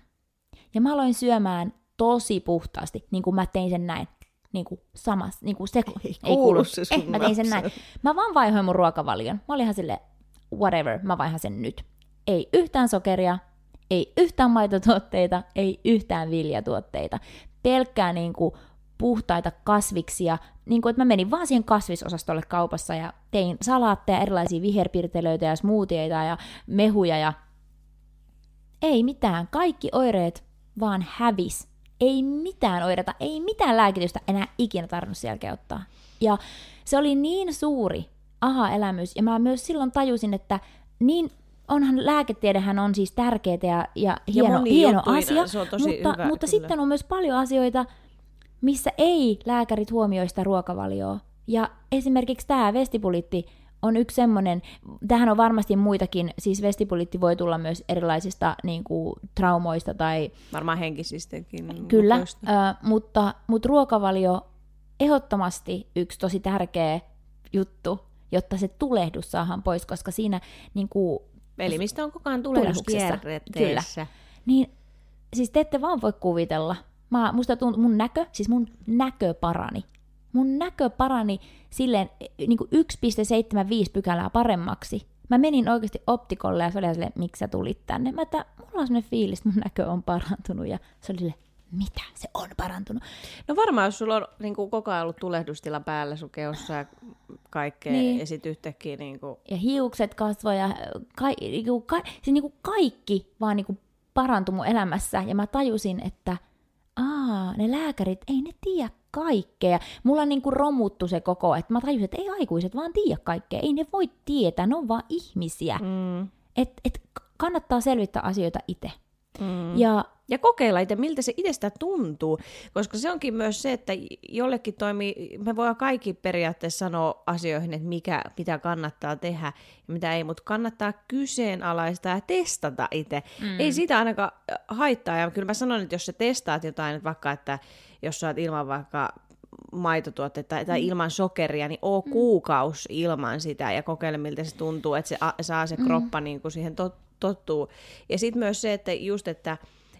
Ja mä aloin syömään tosi puhtaasti, niin kuin mä tein sen näin. Niin kuin samas, niin kuin se, Ei kuulu se sun eh, mä tein sen näin. Mä vaan vaihoin mun ruokavalion. Mä olin ihan silleen, whatever, mä vaihan sen nyt. Ei yhtään sokeria, ei yhtään maitotuotteita, ei yhtään viljatuotteita. Pelkkää niin kuin puhtaita kasviksia, niin kuin, että mä menin vaan siihen kasvisosastolle kaupassa ja tein salaatteja, erilaisia viherpirtelöitä ja smoothieita ja mehuja ja ei mitään, kaikki oireet vaan hävis. Ei mitään oireita, ei mitään lääkitystä enää ikinä tarvinnut sen jälkeen ottaa. Ja se oli niin suuri aha-elämys, ja mä myös silloin tajusin, että niin onhan lääketiedehän on siis tärkeää ja, ja hieno, moni hieno asia, se on tosi mutta, hyvä, mutta kyllä. sitten on myös paljon asioita, missä ei lääkärit huomioi sitä ruokavalioa. Ja esimerkiksi tämä vestibulitti on yksi semmoinen, tähän on varmasti muitakin, siis vestibulitti voi tulla myös erilaisista niin kuin, traumoista tai Varmaan henkisistäkin. Kyllä, ö, mutta, mutta ruokavalio ehdottomasti yksi tosi tärkeä juttu, jotta se tulehdus saadaan pois, koska siinä niin kuin, Elimistö on koko ajan Tulehduksessa. niin siis te ette vaan voi kuvitella. Mä, musta tuntuu, mun näkö, siis mun näkö parani. Mun näkö parani silleen niin kuin 1,75 pykälää paremmaksi. Mä menin oikeasti optikolle ja se oli silleen, miksi sä tulit tänne? Mä että mulla on sellainen fiilis, että mun näkö on parantunut ja se oli silleen, mitä se on parantunut? No varmaan, jos sulla on niin kuin, koko ajan ollut tulehdustila päällä sun kehossa ja kaikkea, Niin. niin. ja sitten yhtäkkiä niin kuin, ja hiukset kasvoi ja ka, niinku, ka, siis niinku kaikki vaan niinku parantui mun elämässä. Ja mä tajusin, että aa, ne lääkärit, ei ne tiedä kaikkea. Mulla niinku romuttu se koko, että mä tajusin, että ei aikuiset vaan tiedä kaikkea. Ei ne voi tietää, ne on vaan ihmisiä. mm, Et, et kannattaa selvittää asioita itse. mm. Ja Ja kokeilla itse, miltä se itsestä tuntuu, koska se onkin myös se, että jollekin toimii, me voidaan kaikki periaatteessa sanoa asioihin, että mikä, mitä kannattaa tehdä ja mitä ei, mutta kannattaa kyseenalaistaa ja testata itse. Mm. Ei siitä ainakaan äh, haittaa, ja kyllä mä sanon, että jos sä testaat jotain, että vaikka, että jos sä oot ilman vaikka maitotuotteita tai, tai ilman sokeria, niin oo kuukaus ilman sitä ja kokeile, miltä se tuntuu, että se a, saa se kroppa niin kuin siihen tot, tottuu. Ja sitten myös se, että just, että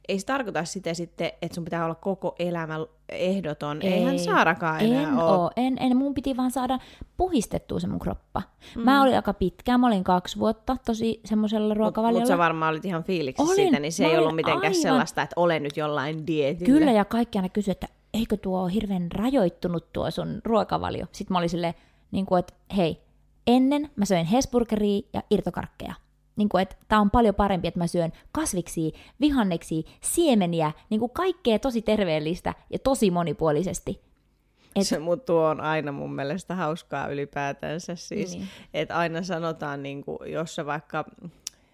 ei se tarkoita sitä sitten, että sun pitää olla koko elämä ehdoton. Ei, Eihän Saarakaan enää en ole. oo. En, en, mun piti vaan saada puhistettua se mun kroppa. Mm. Mä olin aika pitkään, mä olin kaksi vuotta tosi semmoisella ruokavaliolla. Mutta sä varmaan olit ihan fiiliksissä Olin. siitä, niin se ei ollut mitenkään aivan- sellaista, että olen nyt jollain dietillä. Kyllä, ja kaikki aina kysyi, että eikö tuo ole hirveän rajoittunut tuo sun ruokavalio. Sitten mä olin silleen, niin kuin, että hei, ennen mä söin Hesburgeria ja irtokarkkeja. Niin kuin, että tää on paljon parempi, että mä syön kasviksi, vihanneksia, siemeniä, niin kuin kaikkea tosi terveellistä ja tosi monipuolisesti. Et... Se, mutta tuo on aina mun mielestä hauskaa ylipäätänsä siis, niin. että aina sanotaan, niin kuin, jos sä vaikka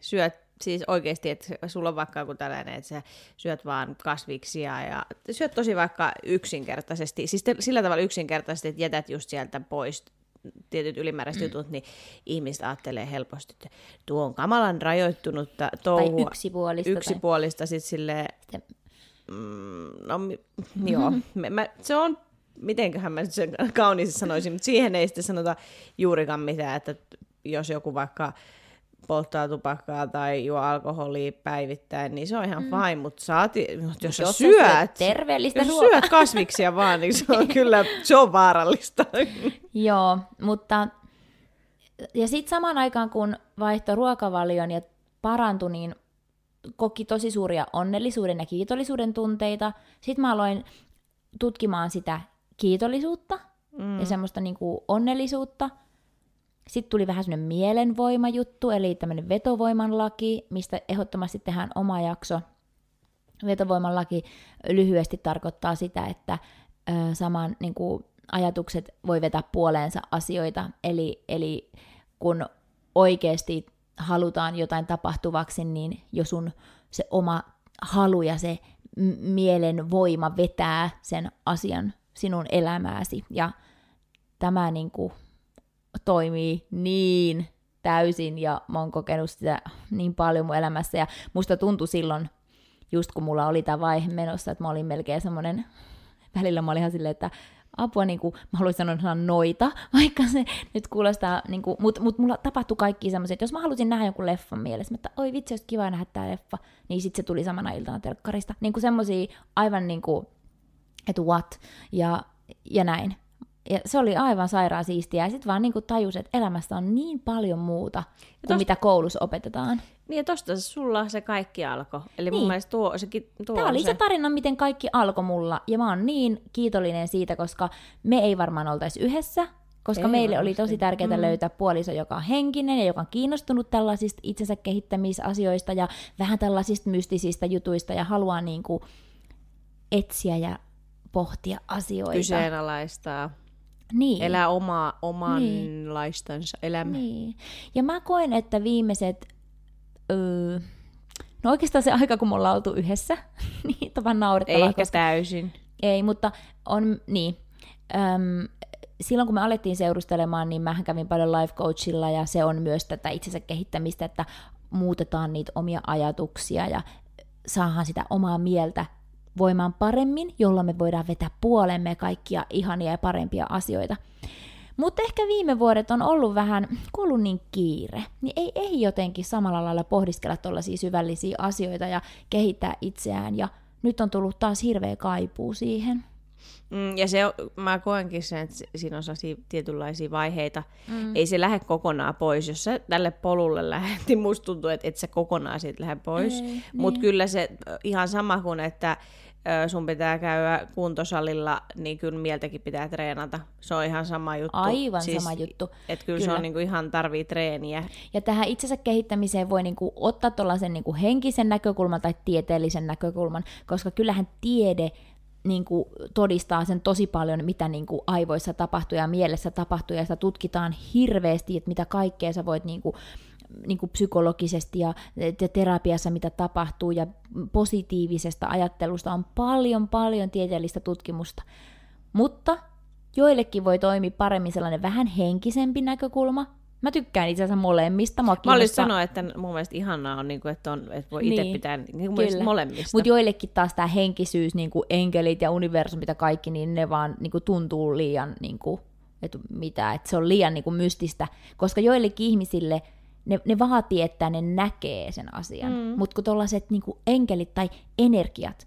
syöt siis oikeasti, että sulla on vaikka joku tällainen, että sä syöt vaan kasviksia ja syöt tosi vaikka yksinkertaisesti, siis te, sillä tavalla yksinkertaisesti, että jätät just sieltä pois tietyt ylimääräiset jutut, niin ihmiset ajattelee helposti, että tuo on kamalan rajoittunutta touhua. Tai yksipuolista. Yksipuolista, tai... sitten silleen, mm, no joo, mä, mä, se on, mitenköhän mä sen kauniisti sanoisin, mutta siihen ei sitten sanota juurikaan mitään, että jos joku vaikka polttaa tupakkaa tai juo alkoholia päivittäin, niin se on ihan mm. fine, mutta saati, jos, jos sä syöt, terveellistä jos ruokaa. syöt kasviksia vaan, niin se on kyllä se on vaarallista. Joo, mutta ja sitten samaan aikaan, kun vaihtoi ruokavalion ja parantui, niin koki tosi suuria onnellisuuden ja kiitollisuuden tunteita. Sitten mä aloin tutkimaan sitä kiitollisuutta mm. ja semmoista niinku onnellisuutta – sitten tuli vähän semmoinen mielenvoimajuttu, eli tämmöinen vetovoiman laki, mistä ehdottomasti tehdään oma jakso. Vetovoiman laki lyhyesti tarkoittaa sitä, että ö, saman niin kuin, ajatukset voi vetää puoleensa asioita, eli, eli kun oikeasti halutaan jotain tapahtuvaksi, niin jos sun se oma halu ja se mielen voima vetää sen asian sinun elämääsi. Ja tämä niin kuin, toimii niin täysin ja mä oon kokenut sitä niin paljon mun elämässä ja musta tuntui silloin, just kun mulla oli tämä vaihe menossa, että mä olin melkein semmoinen, välillä mä olin ihan silleen, että apua, niin kuin, mä haluaisin sanoa noita, vaikka se nyt kuulostaa, niin kuin, mutta mut mulla tapahtui kaikki semmoiset, että jos mä halusin nähdä jonkun leffan mielessä, että oi vitsi, olisi kiva nähdä tämä leffa, niin sitten se tuli samana iltana telkkarista. Niin kuin semmoisia aivan niin kuin, että what, ja, ja näin. Ja se oli aivan sairaan siistiä. Ja sitten vaan niinku tajus, että elämässä on niin paljon muuta kuin tosta... mitä koulussa opetetaan. Niin ja tosta sulla se kaikki alkoi. Eli niin. mun mielestä tuo, se, tuo Tämä oli se... se tarina, miten kaikki alkoi mulla. Ja mä oon niin kiitollinen siitä, koska me ei varmaan oltaisi yhdessä, koska ei meille varmasti. oli tosi tärkeää mm. löytää puoliso, joka on henkinen ja joka on kiinnostunut tällaisista itsensä kehittämisasioista ja vähän tällaisista mystisistä jutuista ja haluaa niin kuin etsiä ja pohtia asioita. Kyseenalaistaa. Niin. Elää omaa, omanlaistansa niin. elämää. Niin. Ja mä koen, että viimeiset... Öö, no oikeastaan se aika, kun me ollaan oltu yhdessä, niin tavan naurettavaa. Ehkä koska, täysin. Ei, mutta on, niin. Öm, silloin kun me alettiin seurustelemaan, niin mä kävin paljon life coachilla ja se on myös tätä itsensä kehittämistä, että muutetaan niitä omia ajatuksia ja saadaan sitä omaa mieltä voimaan paremmin, jolla me voidaan vetää puolemme kaikkia ihania ja parempia asioita. Mutta ehkä viime vuodet on ollut vähän, kun ollut niin kiire, niin ei, ei jotenkin samalla lailla pohdiskella tuollaisia syvällisiä asioita ja kehittää itseään. Ja nyt on tullut taas hirveä kaipuu siihen. Mm, ja se, mä koenkin sen, että siinä on sellaisia tietynlaisia vaiheita. Mm. Ei se lähde kokonaan pois. Jos sä tälle polulle lähdet, niin musta tuntuu, että et sä kokonaan siitä lähde pois. Mutta niin. kyllä se ihan sama kuin, että sun pitää käydä kuntosalilla, niin kyllä mieltäkin pitää treenata. Se on ihan sama juttu. Aivan siis, sama juttu. Että kyllä, kyllä. se on niinku ihan tarvii treeniä. Ja tähän itsensä kehittämiseen voi niinku ottaa tuollaisen niinku henkisen näkökulman tai tieteellisen näkökulman, koska kyllähän tiede niin kuin todistaa sen tosi paljon, mitä niin kuin aivoissa tapahtuu ja mielessä tapahtuu, ja sitä tutkitaan hirveästi, että mitä kaikkea sä voit niin kuin niin kuin psykologisesti ja terapiassa, mitä tapahtuu, ja positiivisesta ajattelusta on paljon, paljon tieteellistä tutkimusta. Mutta joillekin voi toimia paremmin sellainen vähän henkisempi näkökulma. Mä tykkään itse asiassa molemmista. Mä, mä olisin sanoa, että mun mielestä ihanaa on, niinku, että, on, että voi itse niin, pitää niin molemmista. Mutta joillekin taas tämä henkisyys, niin kuin enkelit ja universumit ja kaikki, niin ne vaan niin kuin tuntuu liian, niin kuin, että mitä, että se on liian niin kuin mystistä. Koska joillekin ihmisille – ne, ne vaatii, että ne näkee sen asian. Mm. Mutta kun tuollaiset niin enkelit tai energiat,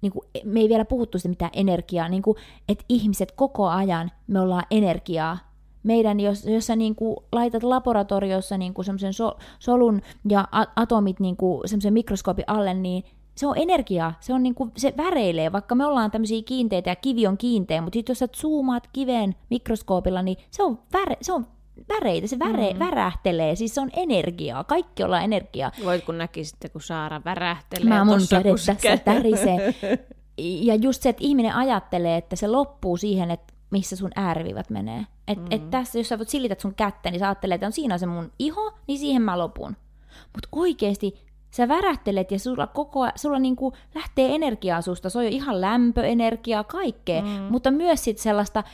niin kuin, me ei vielä puhuttu sitä mitään energiaa, niin kuin, että ihmiset koko ajan, me ollaan energiaa. Meidän, jos, jos sä niin kuin, laitat laboratoriossa niin kuin semmoisen so, solun ja a, atomit niin kuin, semmoisen mikroskoopin alle, niin se on energiaa, se, on niinku, se väreilee, vaikka me ollaan tämmöisiä kiinteitä ja kivi on kiinteä, mutta sitten jos sä zoomaat kiveen mikroskoopilla, niin se on, väre, se on väreitä, se väre, mm. värähtelee, siis se on energiaa, kaikki ollaan energiaa. Voit kun näkisitte, kun Saara värähtelee. Mä mun kädet tässä tärisee. ja just se, että ihminen ajattelee, että se loppuu siihen, että missä sun äärivivat menee. Että mm. et tässä, jos sä voit silität sun kättä, niin sä ajattelet, että on siinä on se mun iho, niin siihen mä lopun. Mutta oikeasti sä värähtelet ja sulla koko ajan, sulla niinku lähtee energiaa susta, se on jo ihan lämpöenergiaa, kaikkea, mm. mutta myös sit sellaista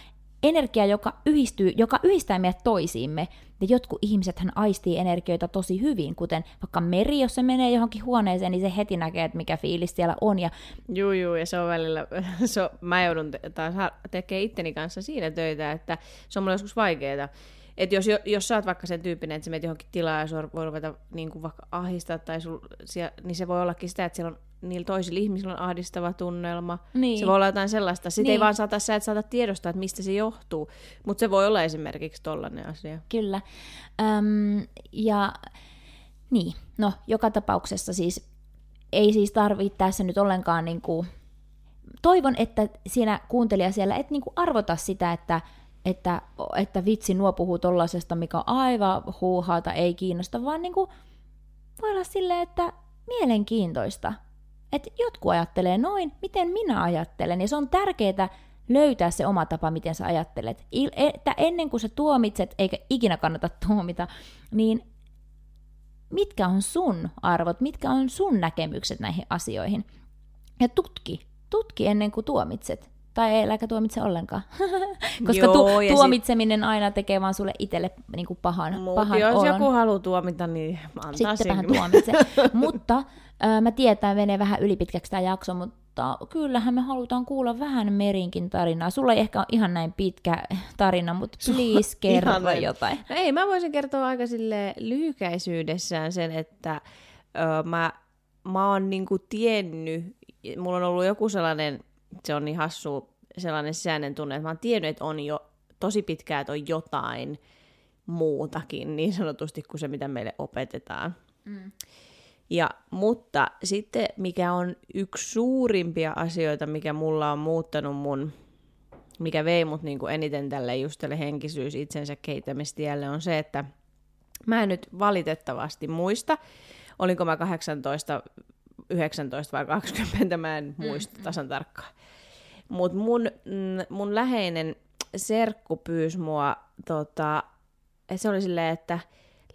energiaa, joka, yhdistyy, joka yhdistää meidät toisiimme. Ja jotkut ihmiset aistii energioita tosi hyvin, kuten vaikka meri, jos se menee johonkin huoneeseen, niin se heti näkee, että mikä fiilis siellä on. Ja... Juu, juu, ja se on välillä, se on, mä joudun te- taas tekemään itteni kanssa siinä töitä, että se on mulle joskus vaikeaa. Että jos, jos sä oot vaikka sen tyyppinen, että sä menet johonkin tilaan ja sua voi ruveta niin kuin vaikka ahdistaa, tai sul, siellä, niin se voi ollakin sitä, että siellä on niillä toisilla ihmisillä on ahdistava tunnelma. Niin. Se voi olla jotain sellaista. Sitten niin. ei vaan saata, sä et saata tiedostaa, että mistä se johtuu. Mutta se voi olla esimerkiksi tollainen asia. Kyllä. Öm, ja niin, no joka tapauksessa siis ei siis tarvitse tässä nyt ollenkaan niin kuin, toivon, että siinä kuuntelija siellä et niin kuin arvota sitä, että että, että vitsi, nuo puhuu tollasesta, mikä on aivan huuhaata, ei kiinnosta, vaan niin kuin, voi olla silleen, että mielenkiintoista. Että jotkut ajattelee noin, miten minä ajattelen, ja se on tärkeää löytää se oma tapa, miten sä ajattelet. Että ennen kuin sä tuomitset, eikä ikinä kannata tuomita, niin mitkä on sun arvot, mitkä on sun näkemykset näihin asioihin. Ja tutki, tutki ennen kuin tuomitset. Tai äläkä tuomitse ollenkaan. Koska Joo, tu- tuomitseminen sit... aina tekee vaan sulle itselle niin kuin pahan, Mut pahan jos olon. joku haluaa tuomita, niin antaa Sitten vähän tuomitse. mutta äh, mä tiedän, menee vähän ylipitkäksi tämä jakso, mutta kyllähän me halutaan kuulla vähän Merinkin tarinaa. Sulla ei ehkä ole ihan näin pitkä tarina, mutta please kerro jotain. No ei, mä voisin kertoa aika sille lyhykäisyydessään sen, että ö, mä, mä oon niinku tiennyt, mulla on ollut joku sellainen se on niin hassu sellainen sisäinen tunne, että mä oon tiennyt, että on jo tosi pitkään, että on jotain muutakin niin sanotusti kuin se, mitä meille opetetaan. Mm. Ja, mutta sitten mikä on yksi suurimpia asioita, mikä mulla on muuttanut mun, mikä vei mut niin kuin eniten tälle just tälle henkisyys itsensä kehittämistielle, on se, että mä en nyt valitettavasti muista, olinko mä 18 19 vai 20, mä en muista mm, tasan tarkkaan. Mutta mun, mm, mun läheinen serkku pyysi mua, tota, se oli silleen, että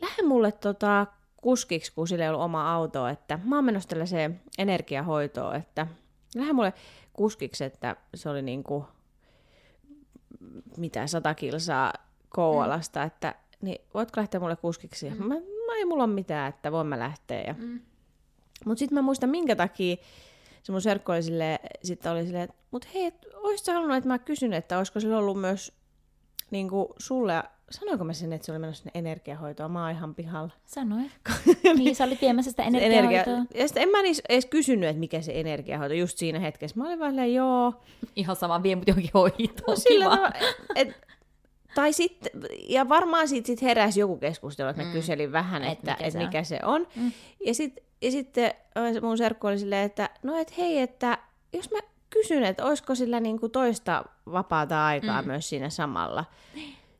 lähde mulle tota, kuskiksi, kun sillä ei ollut oma auto, että mä oon menossa tällaiseen energiahoitoon, että lähde mulle kuskiksi, että se oli niinku, mitä, sata kilsaa Koualasta, mm. että niin voitko lähteä mulle kuskiksi? Mm. Mä, mä ei mulla ole mitään, että voin mä lähteä. Ja... Mm. Mutta sitten mä muistan, minkä takia se mun serkku oli silleen, sitten oli silleen, että mut hei, et, oisit sä halunnut, että mä kysyn, että olisiko sillä ollut myös niin kuin sulle, sanoinko mä sen, että se oli menossa sinne energiahoitoon, mä oon ihan pihalla. Sanoin. niin, sä olit viemässä sitä energiahoitoa. Energia... Ja sitten en mä edes, edes kysynyt, että mikä se energiahoito just siinä hetkessä. Mä olin vaan joo. Ihan sama, vie mut johonkin hoitoon. No, sillä tavalla, et, tai sitten, ja varmaan siitä sit heräsi joku keskustelu, että mä mm. kyselin vähän, et että mikä, et se, mikä on. se on. Mm. Ja, sit, ja sitten mun serkku oli silleen, että no et hei, että jos mä kysyn, että olisiko sillä niinku toista vapaata aikaa mm. myös siinä samalla.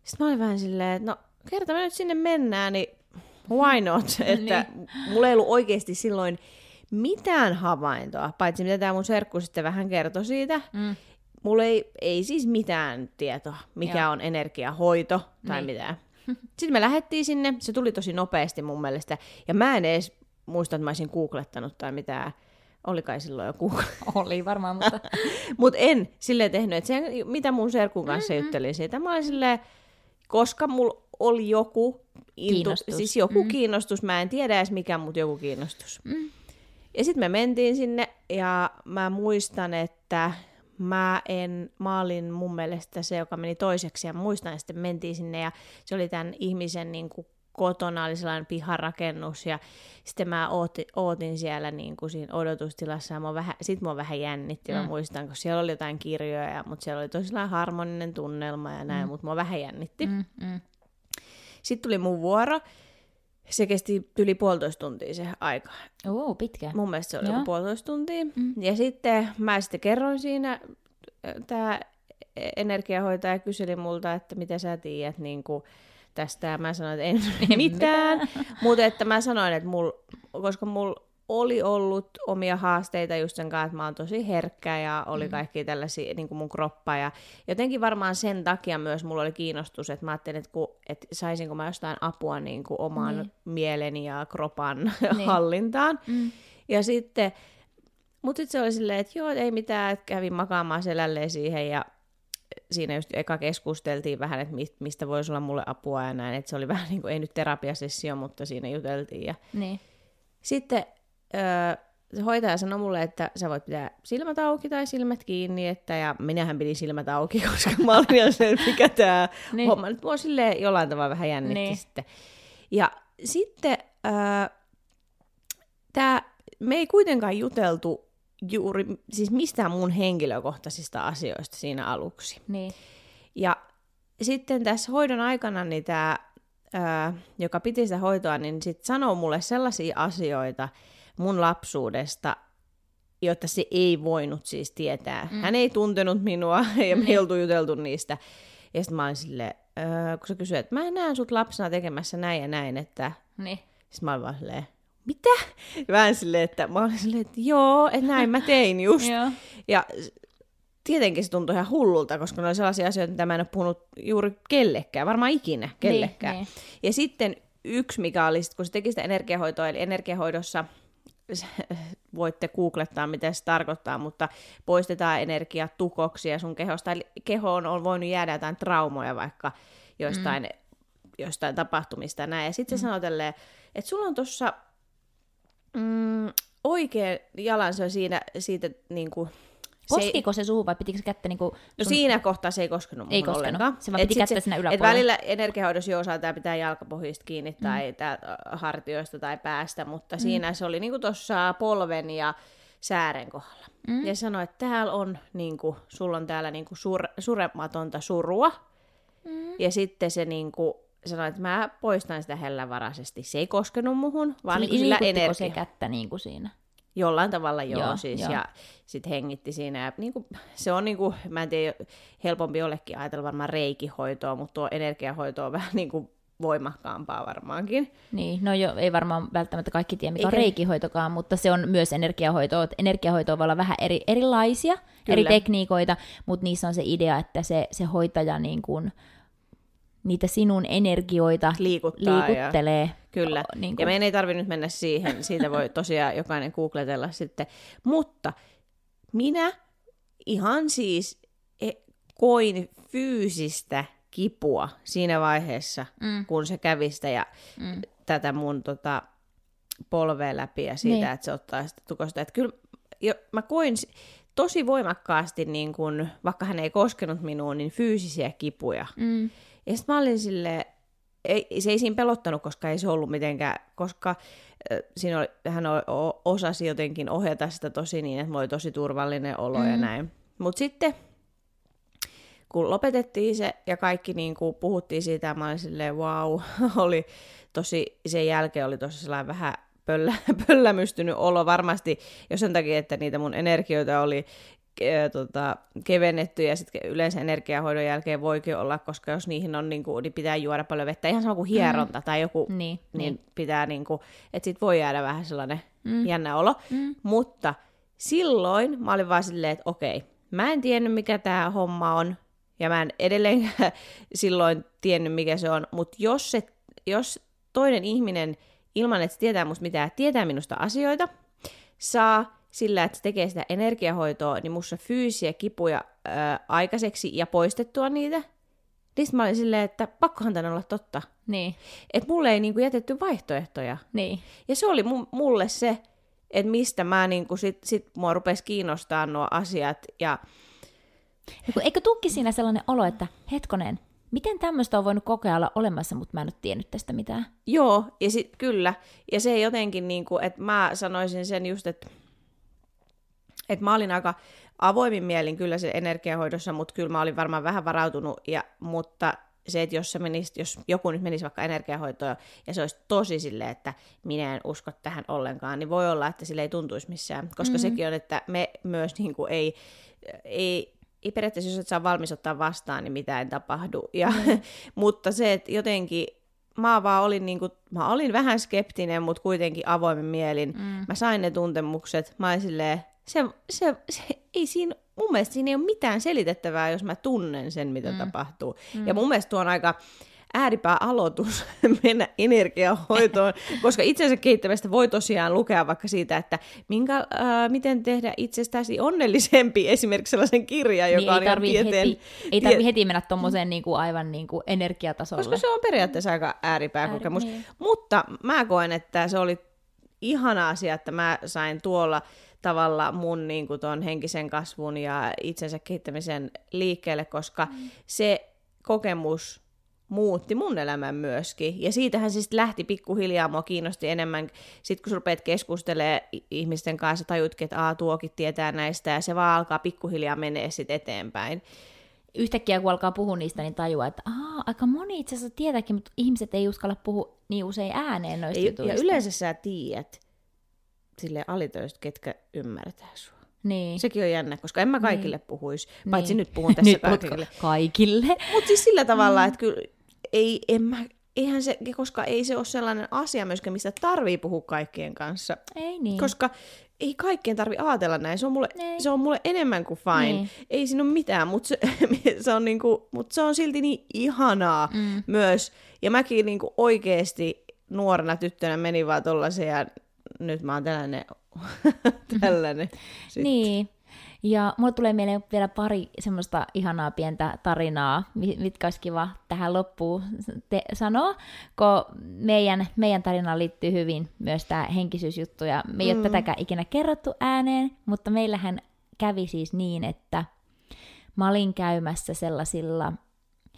Sitten mä olin vähän silleen, että no kerta me nyt sinne mennään, niin why not? että niin. mulla ei ollut oikeasti silloin mitään havaintoa, paitsi mitä tämä mun serkku sitten vähän kertoi siitä. Mm. Mulla ei, ei siis mitään tietoa, mikä Joo. on energiahoito tai niin. mitään. Sitten me lähdettiin sinne, se tuli tosi nopeasti mun mielestä, ja mä en edes muista, että mä olisin googlettanut tai mitään. Oli kai silloin jo Google. Oli varmaan, mutta... Mut en sille tehnyt, että se, mitä mun serkun kanssa mm-hmm. juttelin siitä, mä olin silleen, koska mulla oli joku, intu, kiinnostus. siis joku mm. kiinnostus, mä en tiedä edes mikä, mutta joku kiinnostus. Mm. Ja sitten me mentiin sinne, ja mä muistan, että mä en, mä olin mun mielestä se, joka meni toiseksi, ja muistan, että sitten mentiin sinne, ja se oli tämän ihmisen niin kuin kotona oli sellainen piharakennus ja sitten mä ootin, ootin siellä niin kuin siinä odotustilassa ja mua vähän, sit mua vähän jännitti, mm. mä muistan, kun siellä oli jotain kirjoja, mutta siellä oli tosi harmoninen tunnelma ja näin, mm. mutta mua vähän jännitti. Mm, mm. Sitten tuli mun vuoro, se kesti yli puolitoista tuntia se aika. Oo, pitkä. Mun mielestä se oli joku puolitoista tuntia. Mm. Ja sitten mä sitten kerroin siinä, tämä energiahoitaja kyseli multa, että mitä sä tiedät, niin kuin, tästä ja mä sanoin, että en, en mitään, mutta että mä sanoin, että mul, koska mul oli ollut omia haasteita just sen kanssa, että mä oon tosi herkkä ja oli Mm. kaikki tällaisia niin kuin mun kroppa. Ja jotenkin varmaan sen takia myös mulla oli kiinnostus, että mä ajattelin, että, kun, että saisinko mä jostain apua niin kuin oman Niin. mieleni ja kropan Niin. hallintaan. Mm. Ja sitten, mutta sitten se oli silleen, että joo, ei mitään, että kävin makaamaan selälleen siihen ja siinä just eka keskusteltiin vähän, että mist- mistä voisi olla mulle apua ja näin, että se oli vähän niin kuin, ei nyt terapiasessio, mutta siinä juteltiin ja Niin. sitten öö, se hoitaja sanoi mulle, että sä voit pitää silmät auki tai silmät kiinni, että, ja minähän pidin silmät auki, koska mä olin jo se, että mikä tämä Niin. homma nyt mua silleen jollain tavalla vähän jännitti Niin. sitten. Ja sitten öö, tää, me ei kuitenkaan juteltu juuri, siis mistään mun henkilökohtaisista asioista siinä aluksi. Niin. Ja sitten tässä hoidon aikana niin tämä, joka piti sitä hoitoa, niin sitten sanoo mulle sellaisia asioita mun lapsuudesta, jotta se ei voinut siis tietää. Mm. Hän ei tuntenut minua ja me ei oltu juteltu niistä. Ja sitten mä olin silleen, öö, kun se kysyi, että mä näen sut lapsena tekemässä näin ja näin, että Niin. sitten mä olin vaan silleen, mitä? Vähän silleen, että mä olin silleen, että joo, että näin mä tein just. Ja tietenkin se tuntui ihan hullulta, koska ne oli sellaisia asioita, mitä mä en ole puhunut juuri kellekään, varmaan ikinä kellekään. Niin, Ja sitten yksi, mikä oli, sit, kun se teki sitä energiahoitoa, eli energiahoidossa voitte googlettaa, mitä se tarkoittaa, mutta poistetaan energiatukoksia sun kehosta. Eli kehoon on voinut jäädä jotain traumoja vaikka jostain, mm. jostain tapahtumista ja näin. Ja sitten se sanoo tälleen, että sulla on tuossa mm, oikea jalan, se on siinä, siitä niin kuin, se ei- Koskiko se suu vai pitikö se kättä niinku... No siinä kohtaa se ei koskenut Ei koskenut. ollenkaan. Se vaan piti kättä siinä Et välillä energiahoidossa jo osaa pitää jalkapohjista kiinni tai mm. hartioista tai päästä, mutta mm. siinä se oli niinku tuossa polven ja säären kohdalla. Mm. Ja sanoi, että täällä on, niinku, sulla on täällä niinku sur, surematonta surua. Mm. Ja sitten se niinku, sanoi, että mä poistan sitä hellävaraisesti. Se ei koskenut muhun, vaan niinku sillä Liikuttiko energia. se kättä niinku siinä? Jollain tavalla joo, Joo, siis, joo. ja sitten hengitti siinä. Ja niinku, se on, niinku, mä en tiedä, helpompi jollekin ajatella varmaan reikihoitoa, mutta tuo energiahoito on vähän niinku voimakkaampaa varmaankin. Niin, no jo, ei varmaan välttämättä kaikki tiedä, mikä on Eikä- reikihoitokaan, mutta se on myös energiahoitoa. Energiahoitoa voi olla vähän eri, erilaisia, Kyllä. eri tekniikoita, mutta niissä on se idea, että se, se hoitaja niin kuin, niitä sinun energioita Liikuttaa ja- liikuttelee. Kyllä. Niin ja kuin- meidän ei tarvitse nyt mennä siihen, siitä voi tosiaan jokainen googletella sitten. Mutta minä ihan siis e- koin fyysistä kipua siinä vaiheessa, Mm. kun se kävi sitä ja Mm. tätä mun tota, polvea läpi ja siitä, Niin. että se ottaa sitä tukosta. Että kyllä jo, mä koin tosi voimakkaasti, niin kun, vaikka hän ei koskenut minuun, niin fyysisiä kipuja. Mm. Ja sitten mä olin silleen, ei, se ei siinä pelottanut, koska ei se ollut mitenkään, koska äh, siinä oli, hän o- o- osasi jotenkin ohjata sitä tosi niin, että mulla oli tosi turvallinen olo mm. ja näin. Mutta sitten kun lopetettiin se ja kaikki niin kuin puhuttiin siitä, mä olin silleen, wow, oli tosi, sen jälkeen oli tosi sellainen vähän pöllä, pöllämystynyt olo varmasti, jos sen takia, että niitä mun energioita oli ke, tota, kevennetty ja sitten yleensä energiahoidon jälkeen voikin olla, koska jos niihin on, niin, kuin, niin pitää juoda paljon vettä, ihan sama kuin hieronta mm. tai joku, Niin, niin, niin. pitää niin kuin, että sit voi jäädä vähän sellainen Mm. mm. jännä olo, Mm. mutta silloin mä olin vaan silleen, että okei, mä en tiennyt mikä tämä homma on, ja mä en edelleenkään silloin tiennyt mikä se on, mutta jos, se, jos toinen ihminen ilman, että se tietää musta mitään, tietää minusta asioita, saa sillä, että se tekee sitä energiahoitoa, niin musta fyysisiä kipuja ää, aikaiseksi ja poistettua niitä, sit mä olin silleen, että pakkohan tän olla totta. Niin, Että mulle ei niinku jätetty vaihtoehtoja. niin. Ja se oli mu- mulle se, että mistä mä niinku sit, sit mua rupesi kiinnostaa nuo asiat. Ja eikö tukki siinä sellainen olo, että hetkonen, miten tämmöistä on voinut kokeilla olemassa, mutta mä en ole tiennyt tästä mitään? joo, ja sit kyllä. Ja se jotenkin niinku, että mä sanoisin sen just, että että mä olin aika avoimin mielin kyllä se energiahoidossa, mutta kyllä mä olin varmaan vähän varautunut, ja, mutta se, että jos, se menisi, jos joku nyt menisi vaikka energiahoitoon ja se olisi tosi silleen, että minä en usko tähän ollenkaan, niin voi olla, että sille ei tuntuisi missään. Koska mm-hmm. sekin on, että me myös niin kuin ei, ei, ei periaatteessa, jos et saa valmis ottaa vastaan, niin mitään ei tapahdu. Ja, mm-hmm. mutta se, että jotenkin mä vaan olin, niinku, mä olin vähän skeptinen, mutta kuitenkin avoimen mielin. Mm. Mä sain ne tuntemukset. Mä olin silleen, se, se, se, ei siinä, mun mielestä siinä ei ole mitään selitettävää, jos mä tunnen sen, mitä mm. tapahtuu. Mm. Ja mun mielestä tuo on aika ääripää aloitus mennä energiahoitoon, koska itsensä kehittämästä voi tosiaan lukea vaikka siitä, että minkä, äh, miten tehdä itsestäsi onnellisempi, esimerkiksi sellaisen kirjan, joka niin, on ei tieteen... Heti, ei tarvitse heti mennä tuommoiseen niin kuin aivan niin kuin energiatasolle. Koska se on periaatteessa aika ääripää Ääri, kokemus. Niin. Mutta mä koen, että se oli ihana asia, että mä sain tuolla tavalla mun niin kuin ton henkisen kasvun ja itsensä kehittämisen liikkeelle, koska mm. se kokemus muutti mun elämän myöskin. Ja siitähän siis lähti pikkuhiljaa, mua kiinnosti enemmän. Sitten kun sä rupeat keskustelemaan ihmisten kanssa, tajutkin, että Aa, tuokin tietää näistä, ja se vaan alkaa pikkuhiljaa menee sitten eteenpäin. Yhtäkkiä kun alkaa puhua niistä, niin tajuaa, että Aa, aika moni itse asiassa tietääkin, mutta ihmiset ei uskalla puhua niin usein ääneen noista ei, jutuista. Ja yleensä sä tiedät sille alitöistä, ketkä ymmärtää sua. Niin. Sekin on jännä, koska en mä kaikille niin. puhuisi, paitsi niin. nyt puhun tässä nyt kaikille. kaikille. Mutta siis sillä tavalla, mm. että kyllä ei, en mä, eihän se, koska ei se ole sellainen asia myöskään, mistä tarvii puhua kaikkien kanssa. Ei niin. Koska ei kaikkien tarvi ajatella näin. Se on mulle, se on mulle enemmän kuin fine. Niin. Ei siinä ole mitään, mutta se, se, on niinku, mut se on silti niin ihanaa mm. myös. Ja mäkin niinku oikeasti nuorena tyttönä menin vaan tollasen ja nyt mä oon tällainen. tällainen niin. Ja mulle tulee mieleen vielä pari semmoista ihanaa pientä tarinaa, mitkä olisi kiva tähän loppuun te- sanoa, kun meidän, meidän tarinaan liittyy hyvin myös tämä henkisyysjuttu, ja me ei mm. ole tätäkään ikinä kerrottu ääneen, mutta meillähän kävi siis niin, että mä olin käymässä sellaisilla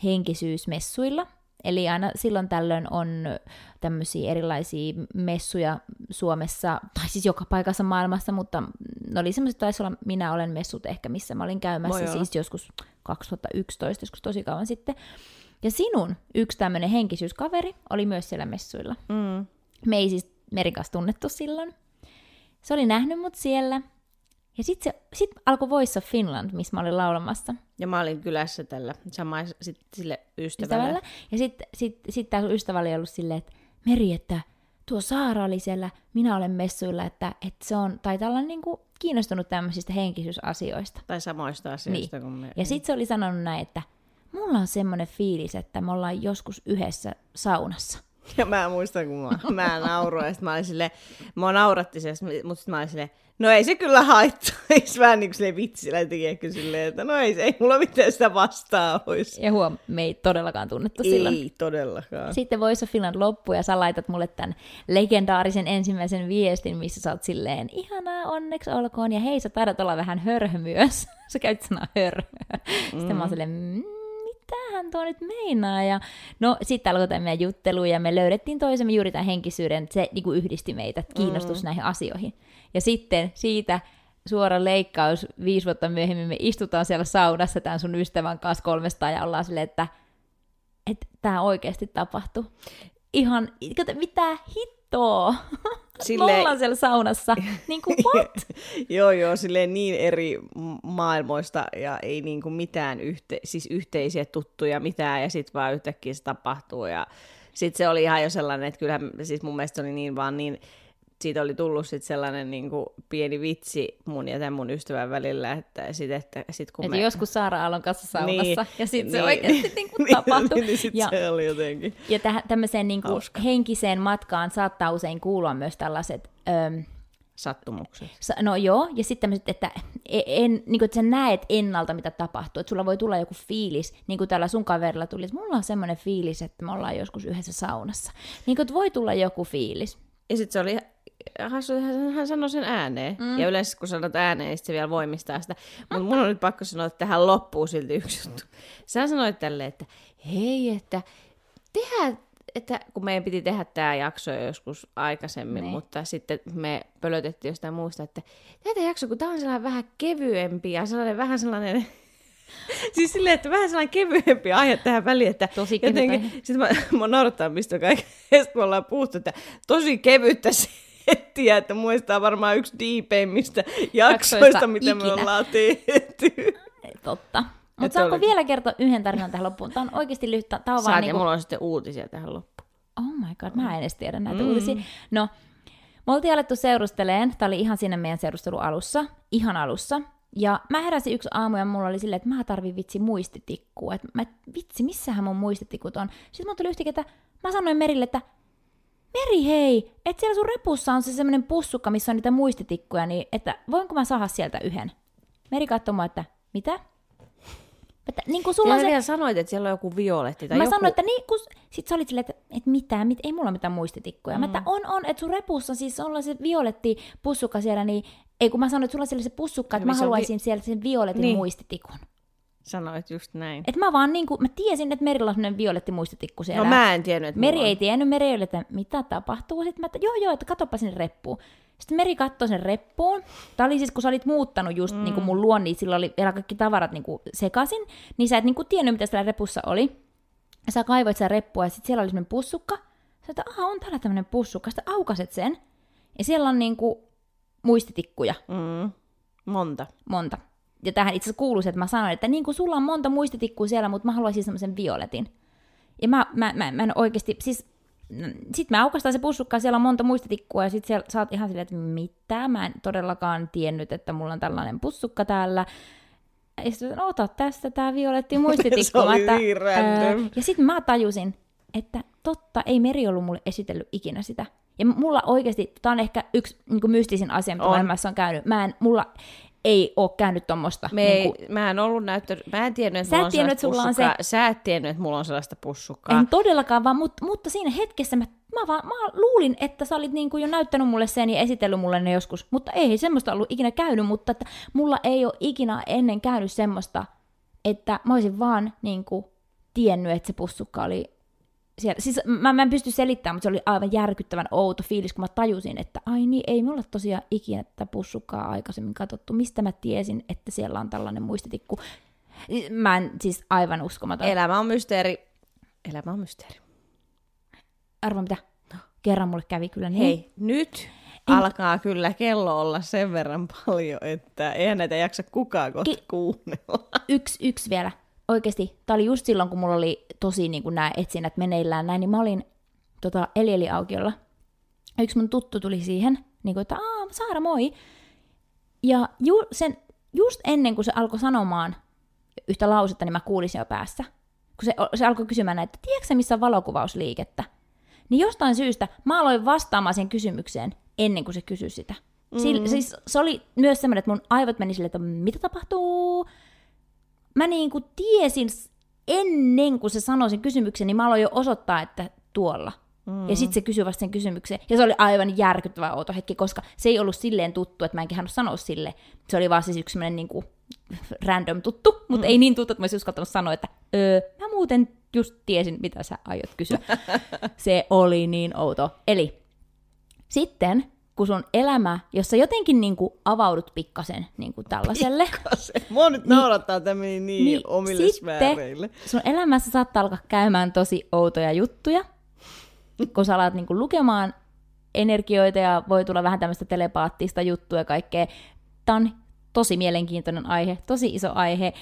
henkisyysmessuilla, Eli aina silloin tällöin on tämmöisiä erilaisia messuja Suomessa, tai siis joka paikassa maailmassa, mutta ne oli semmoiset, taisi olla Minä olen messut ehkä, missä mä olin käymässä siis joskus 2011, joskus tosi kauan sitten. Ja sinun yksi tämmöinen henkisyyskaveri oli myös siellä messuilla. Mm. Me ei siis Merikas tunnettu silloin. Se oli nähnyt mut siellä, ja sitten sit alkoi Voice of Finland, missä mä olin laulamassa. Ja mä olin kylässä tällä sama sit sille ystävälle. ystävällä. Ja sitten sit, sit tämä ystävä oli ollut silleen, että Meri, että tuo Saara oli siellä, minä olen messuilla, että, että se on, taitaa olla niin kuin kiinnostunut tämmöisistä henkisyysasioista. Tai samoista asioista niin. kuin me. Ja sitten se oli sanonut näin, että mulla on semmoinen fiilis, että me ollaan joskus yhdessä saunassa. Ja mä muistan, kun mä, mä nauroin, ja mä olin silleen, mä nauratti se, mutta sitten mä olin silleen, no ei se kyllä haittaisi, vähän niin kuin vitsillä tiedätkö silleen, että no ei se, ei mulla mitään sitä vastaa olisi. Ja huom, me ei todellakaan tunnettu ei silloin. Ei todellakaan. Sitten Voice of Finland loppu, ja sä laitat mulle tämän legendaarisen ensimmäisen viestin, missä sä oot silleen, ihanaa, onneksi olkoon, ja hei, sä taidat olla vähän hörhö myös. sä käyt sanaa hörhö. Mm. Sitten mä oon silleen, mm, mitähän tuo nyt meinaa? Ja no sitten alkoi tämä juttelu ja me löydettiin toisemme juuri tämän henkisyyden, se niin kuin yhdisti meitä, kiinnostus mm. näihin asioihin. Ja sitten siitä suora leikkaus, viisi vuotta myöhemmin me istutaan siellä saunassa tämän sun ystävän kanssa kolmesta ja ollaan silleen, että, että tämä oikeasti tapahtui. Ihan, mitä hittoa? Sille... Me ollaan siellä saunassa. niin kuin what? joo, joo, silleen niin eri maailmoista ja ei niin kuin mitään yhte... siis yhteisiä tuttuja mitään ja sitten vaan yhtäkkiä se tapahtuu ja sitten se oli ihan jo sellainen, että kyllähän siis mun mielestä oli niin vaan niin siitä oli tullut sit sellainen niin kuin pieni vitsi mun ja tämän mun ystävän välillä, että sit, että sit kun Et me... joskus Saara Aallon kanssa saunassa, niin, ja sitten niin, se oikeasti niin kuin tapahtui. niin, niin sit ja, se oli jotenkin Ja täh- tämmöiseen niin kuin henkiseen matkaan saattaa usein kuulua myös tällaiset... Öm, Sattumukset. No joo, ja sitten tämmöiset, että, e- en, niin kuin, että sä näet ennalta, mitä tapahtuu. Että sulla voi tulla joku fiilis, niin kuin tällä sun kaverilla tuli, että mulla on semmoinen fiilis, että me ollaan joskus yhdessä saunassa. Niin kuin, että voi tulla joku fiilis. Ja sitten se oli hän, hän sanoi sen ääneen. Mm. Ja yleensä kun sanot ääneen, niin se vielä voimistaa sitä. Mutta mun on nyt pakko sanoa, että tähän loppuu silti yksi juttu. Sä sanoit tälle, että hei, että tehdään että kun meidän piti tehdä tämä jakso joskus aikaisemmin, niin. mutta sitten me pölötettiin jostain muusta, että tätä jakso, kun tämä on sellainen vähän kevyempi ja sellainen vähän sellainen siis silleen, että vähän sellainen kevyempi aihe tähän väliin, että tosi jotenkin, sitten mä, mä naurattaa, mistä kaikesta me ollaan puhuttu, että tosi kevyttä settiä, että muistaa varmaan yksi diipeimmistä jaksoista, jaksoista mitä ikinä. me ollaan tehty. Totta. Mutta saanko oli... vielä kertoa yhden tarinan tähän loppuun? Tämä on oikeasti lyhyt. Tämä on Saat, vaan niinku... mulla on sitten uutisia tähän loppuun. god, mä en edes tiedä näitä mm. uutisia. No, me oltiin alettu seurusteleen, tää oli ihan siinä meidän seurustelun alussa, ihan alussa. Ja mä heräsin yksi aamu ja mulla oli silleen, että mä tarvin vitsi muistitikkua. Että mä, vitsi, missähän mun muistitikut on? Sitten mä tuli yhtäkkiä, että mä sanoin Merille, että Meri hei, että siellä sun repussa on se semmoinen pussukka, missä on niitä muistitikkuja, niin että voinko mä saada sieltä yhden? Meri katsoi mua, että mitä? Että, niin kuin sulla ja se... vielä sanoit, että siellä on joku violetti tai Mä joku... sanoin, että niin, kun... sit sä olit silleen, että, että mitä, mit, ei mulla ole mitään muistitikkuja. Mm. Mä, että on, on, että sun repussa siis on se violetti pussukka siellä, niin ei kun mä sanoin, että sulla on siellä se pussukka, että Ja mä on vi- haluaisin sieltä sen violetin niin. muistitikun. Sanoit just näin. Et mä vaan niinku, mä tiesin, että Merillä on semmoinen violetti muistitikku siellä. No mä en tiennyt, että Meri ei tiennyt, Meri ei ollut, että mitä tapahtuu. Sitten mä, että joo joo, että katoppa sinne reppuun. Sitten Meri katsoi sen reppuun. Tämä oli siis, kun sä olit muuttanut just mm. niin kuin mun luon, niin sillä oli vielä kaikki tavarat niin kuin sekasin. Niin sä et niin kuin tiennyt, mitä siellä repussa oli. Ja sä kaivoit sen reppua ja sitten siellä oli semmoinen pussukka. Sä että, aha, on täällä tämmöinen pussukka. Sitten aukaset sen. Ja siellä on niin kuin muistitikkuja Mm. Monta. monta. Ja tähän itse asiassa että mä sanoin, että niin kuin sulla on monta muistitikkua siellä, mutta mä haluaisin semmoisen violetin. Ja mä, mä, mä, mä en oikeasti, siis sitten me aukastaan se pussukka, siellä on monta muistitikkua, ja sitten siellä sä oot ihan silleen, että mitä, mä en todellakaan tiennyt, että mulla on tällainen pussukka täällä. Ja sitten no, ota tästä tää violetti muistitikku. Se oli Mä, että, niin random. ja sitten mä tajusin, että totta, ei Meri ollut mulle esitellyt ikinä sitä. Ja mulla oikeasti, tää on ehkä yksi niin mystisin asia, mitä On. elämässä on käynyt. Mä en, mulla ei ole käynyt ei, niin kuin, mä en ollut näyttänyt, mä en tiennyt, että Sä mulla on tiennyt, sulla on pussukkaa. Sä et tiennyt, että mulla on sellaista pussukkaa. en todellakaan, vaan, mutta, mutta siinä hetkessä mä, mä, vaan, mä luulin, että sä olit niin kuin jo näyttänyt mulle sen ja esitellyt mulle ne joskus. Mutta ei semmoista ollut ikinä käynyt, mutta että mulla ei ole ikinä ennen käynyt semmoista, että mä olisin vaan niin kuin, tiennyt, että se pussukka oli siellä. Siis mä, mä en pysty selittämään, mutta se oli aivan järkyttävän outo fiilis, kun mä tajusin, että ai niin, ei me olla tosiaan ikinä tätä pussukkaa aikaisemmin katsottu. Mistä mä tiesin, että siellä on tällainen muistitikku? Mä en siis aivan uskomaton. Elämä on mysteeri. Elämä on mysteeri. Arvo mitä? Kerran mulle kävi kyllä niin. Hei, nyt alkaa kyllä kello olla sen verran paljon, että eihän näitä jaksa kukaan kohta Ki- kuunnella. Yksi, yksi vielä. Oikeasti, tää oli just silloin, kun mulla oli tosi niin kuin nämä etsinnät meneillään näin, niin mä olin tota, Elieli-aukiolla. Yksi mun tuttu tuli siihen, niin kuin, että Aa, Saara, moi. Ja ju, sen, just ennen kuin se alkoi sanomaan yhtä lausetta, niin mä kuulisin jo päässä. Kun se, se alkoi kysymään, että tiedätkö sä, missä on valokuvausliikettä? Niin jostain syystä mä aloin vastaamaan sen kysymykseen ennen kuin se kysyi sitä. Mm. Siis se oli myös semmoinen, että mun aivot meni silleen, että mitä tapahtuu? Mä niinku tiesin s- ennen kuin se sanoi sen kysymyksen, niin mä aloin jo osoittaa, että tuolla. Mm. Ja sitten se kysyi vasta sen kysymyksen. Ja se oli aivan järkyttävä outo hetki, koska se ei ollut silleen tuttu, että mä en kehannut sanoa sille. Se oli vaan siis yksi semmoinen niinku random tuttu, mutta mm. ei niin tuttu, että mä olisin uskaltanut sanoa, että öö, mä muuten just tiesin, mitä sä aiot kysyä. se oli niin outo. Eli sitten, kun sun elämä, jossa jotenkin niinku avaudut pikkasen niinku tällaiselle, Mua nyt naurattaa tämä meni niin, niin omille sitten sfääreille. sun elämässä saattaa alkaa käymään tosi outoja juttuja, kun sä alat niinku lukemaan energioita ja voi tulla vähän tämmöistä telepaattista juttua ja kaikkea. Tämä on tosi mielenkiintoinen aihe, tosi iso aihe.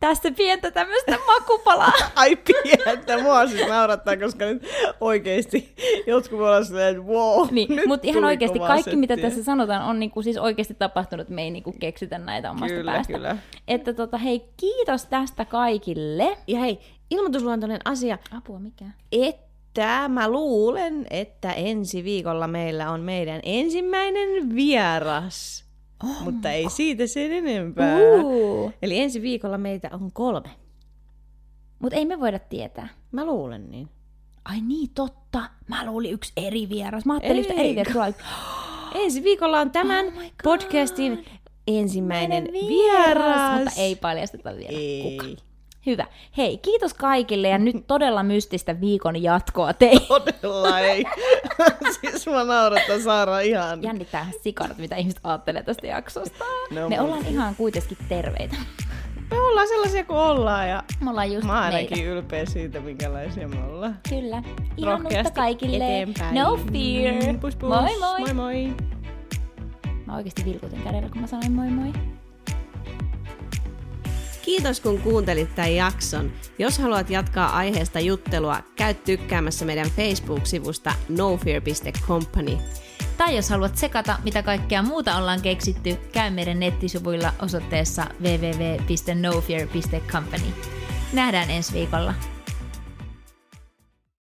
Tästä pientä tämmöistä makupalaa. Ai pientä, mua siis naurattaa, koska nyt oikeesti jotkut voi olla silleen, että wow, Niin, mutta ihan oikeasti kaikki, mitä settiä. tässä sanotaan, on niinku siis oikeasti tapahtunut, että me ei niinku keksitä näitä omasta Kyllä, päästä. kyllä. Että tota, hei, kiitos tästä kaikille. Ja hei, ilmoitusluontoinen asia, Apua, mikä? että mä luulen, että ensi viikolla meillä on meidän ensimmäinen vieras. Oh mutta ei siitä sen enempää. Uh. Eli ensi viikolla meitä on kolme. Mutta ei me voida tietää. Mä luulen niin. Ai niin, totta. Mä luulin yksi eri vieras. Mä ajattelin yhtä eri vieras. Ensi viikolla on tämän Oh podcastin ensimmäinen Meidän vieras. Mutta ei paljasteta vielä Ei. kuka. Hyvä. Hei, kiitos kaikille ja nyt todella mystistä viikon jatkoa teille. Todella ei. siis mä naurattaa Saara ihan. Jännittää sikarat, mitä ihmiset ajattelee tästä jaksosta. No, Me ollaan ihan kuitenkin terveitä. Me ollaan sellaisia kuin ollaan ja Me ollaan just mä oon meitä. ainakin ylpeä siitä, minkälaisia me ollaan. Kyllä. Rohkeasti kaikille. eteenpäin. No fear. Pus, pus. Moi moi. Moi moi. Mä oikeasti vilkutin kädellä, kun mä sanoin moi moi. Kiitos kun kuuntelit tämän jakson. Jos haluat jatkaa aiheesta juttelua, käy tykkäämässä meidän Facebook-sivusta nofear.company. Tai jos haluat sekata, mitä kaikkea muuta ollaan keksitty, käy meidän nettisivuilla osoitteessa www.nofear.company. Nähdään ensi viikolla.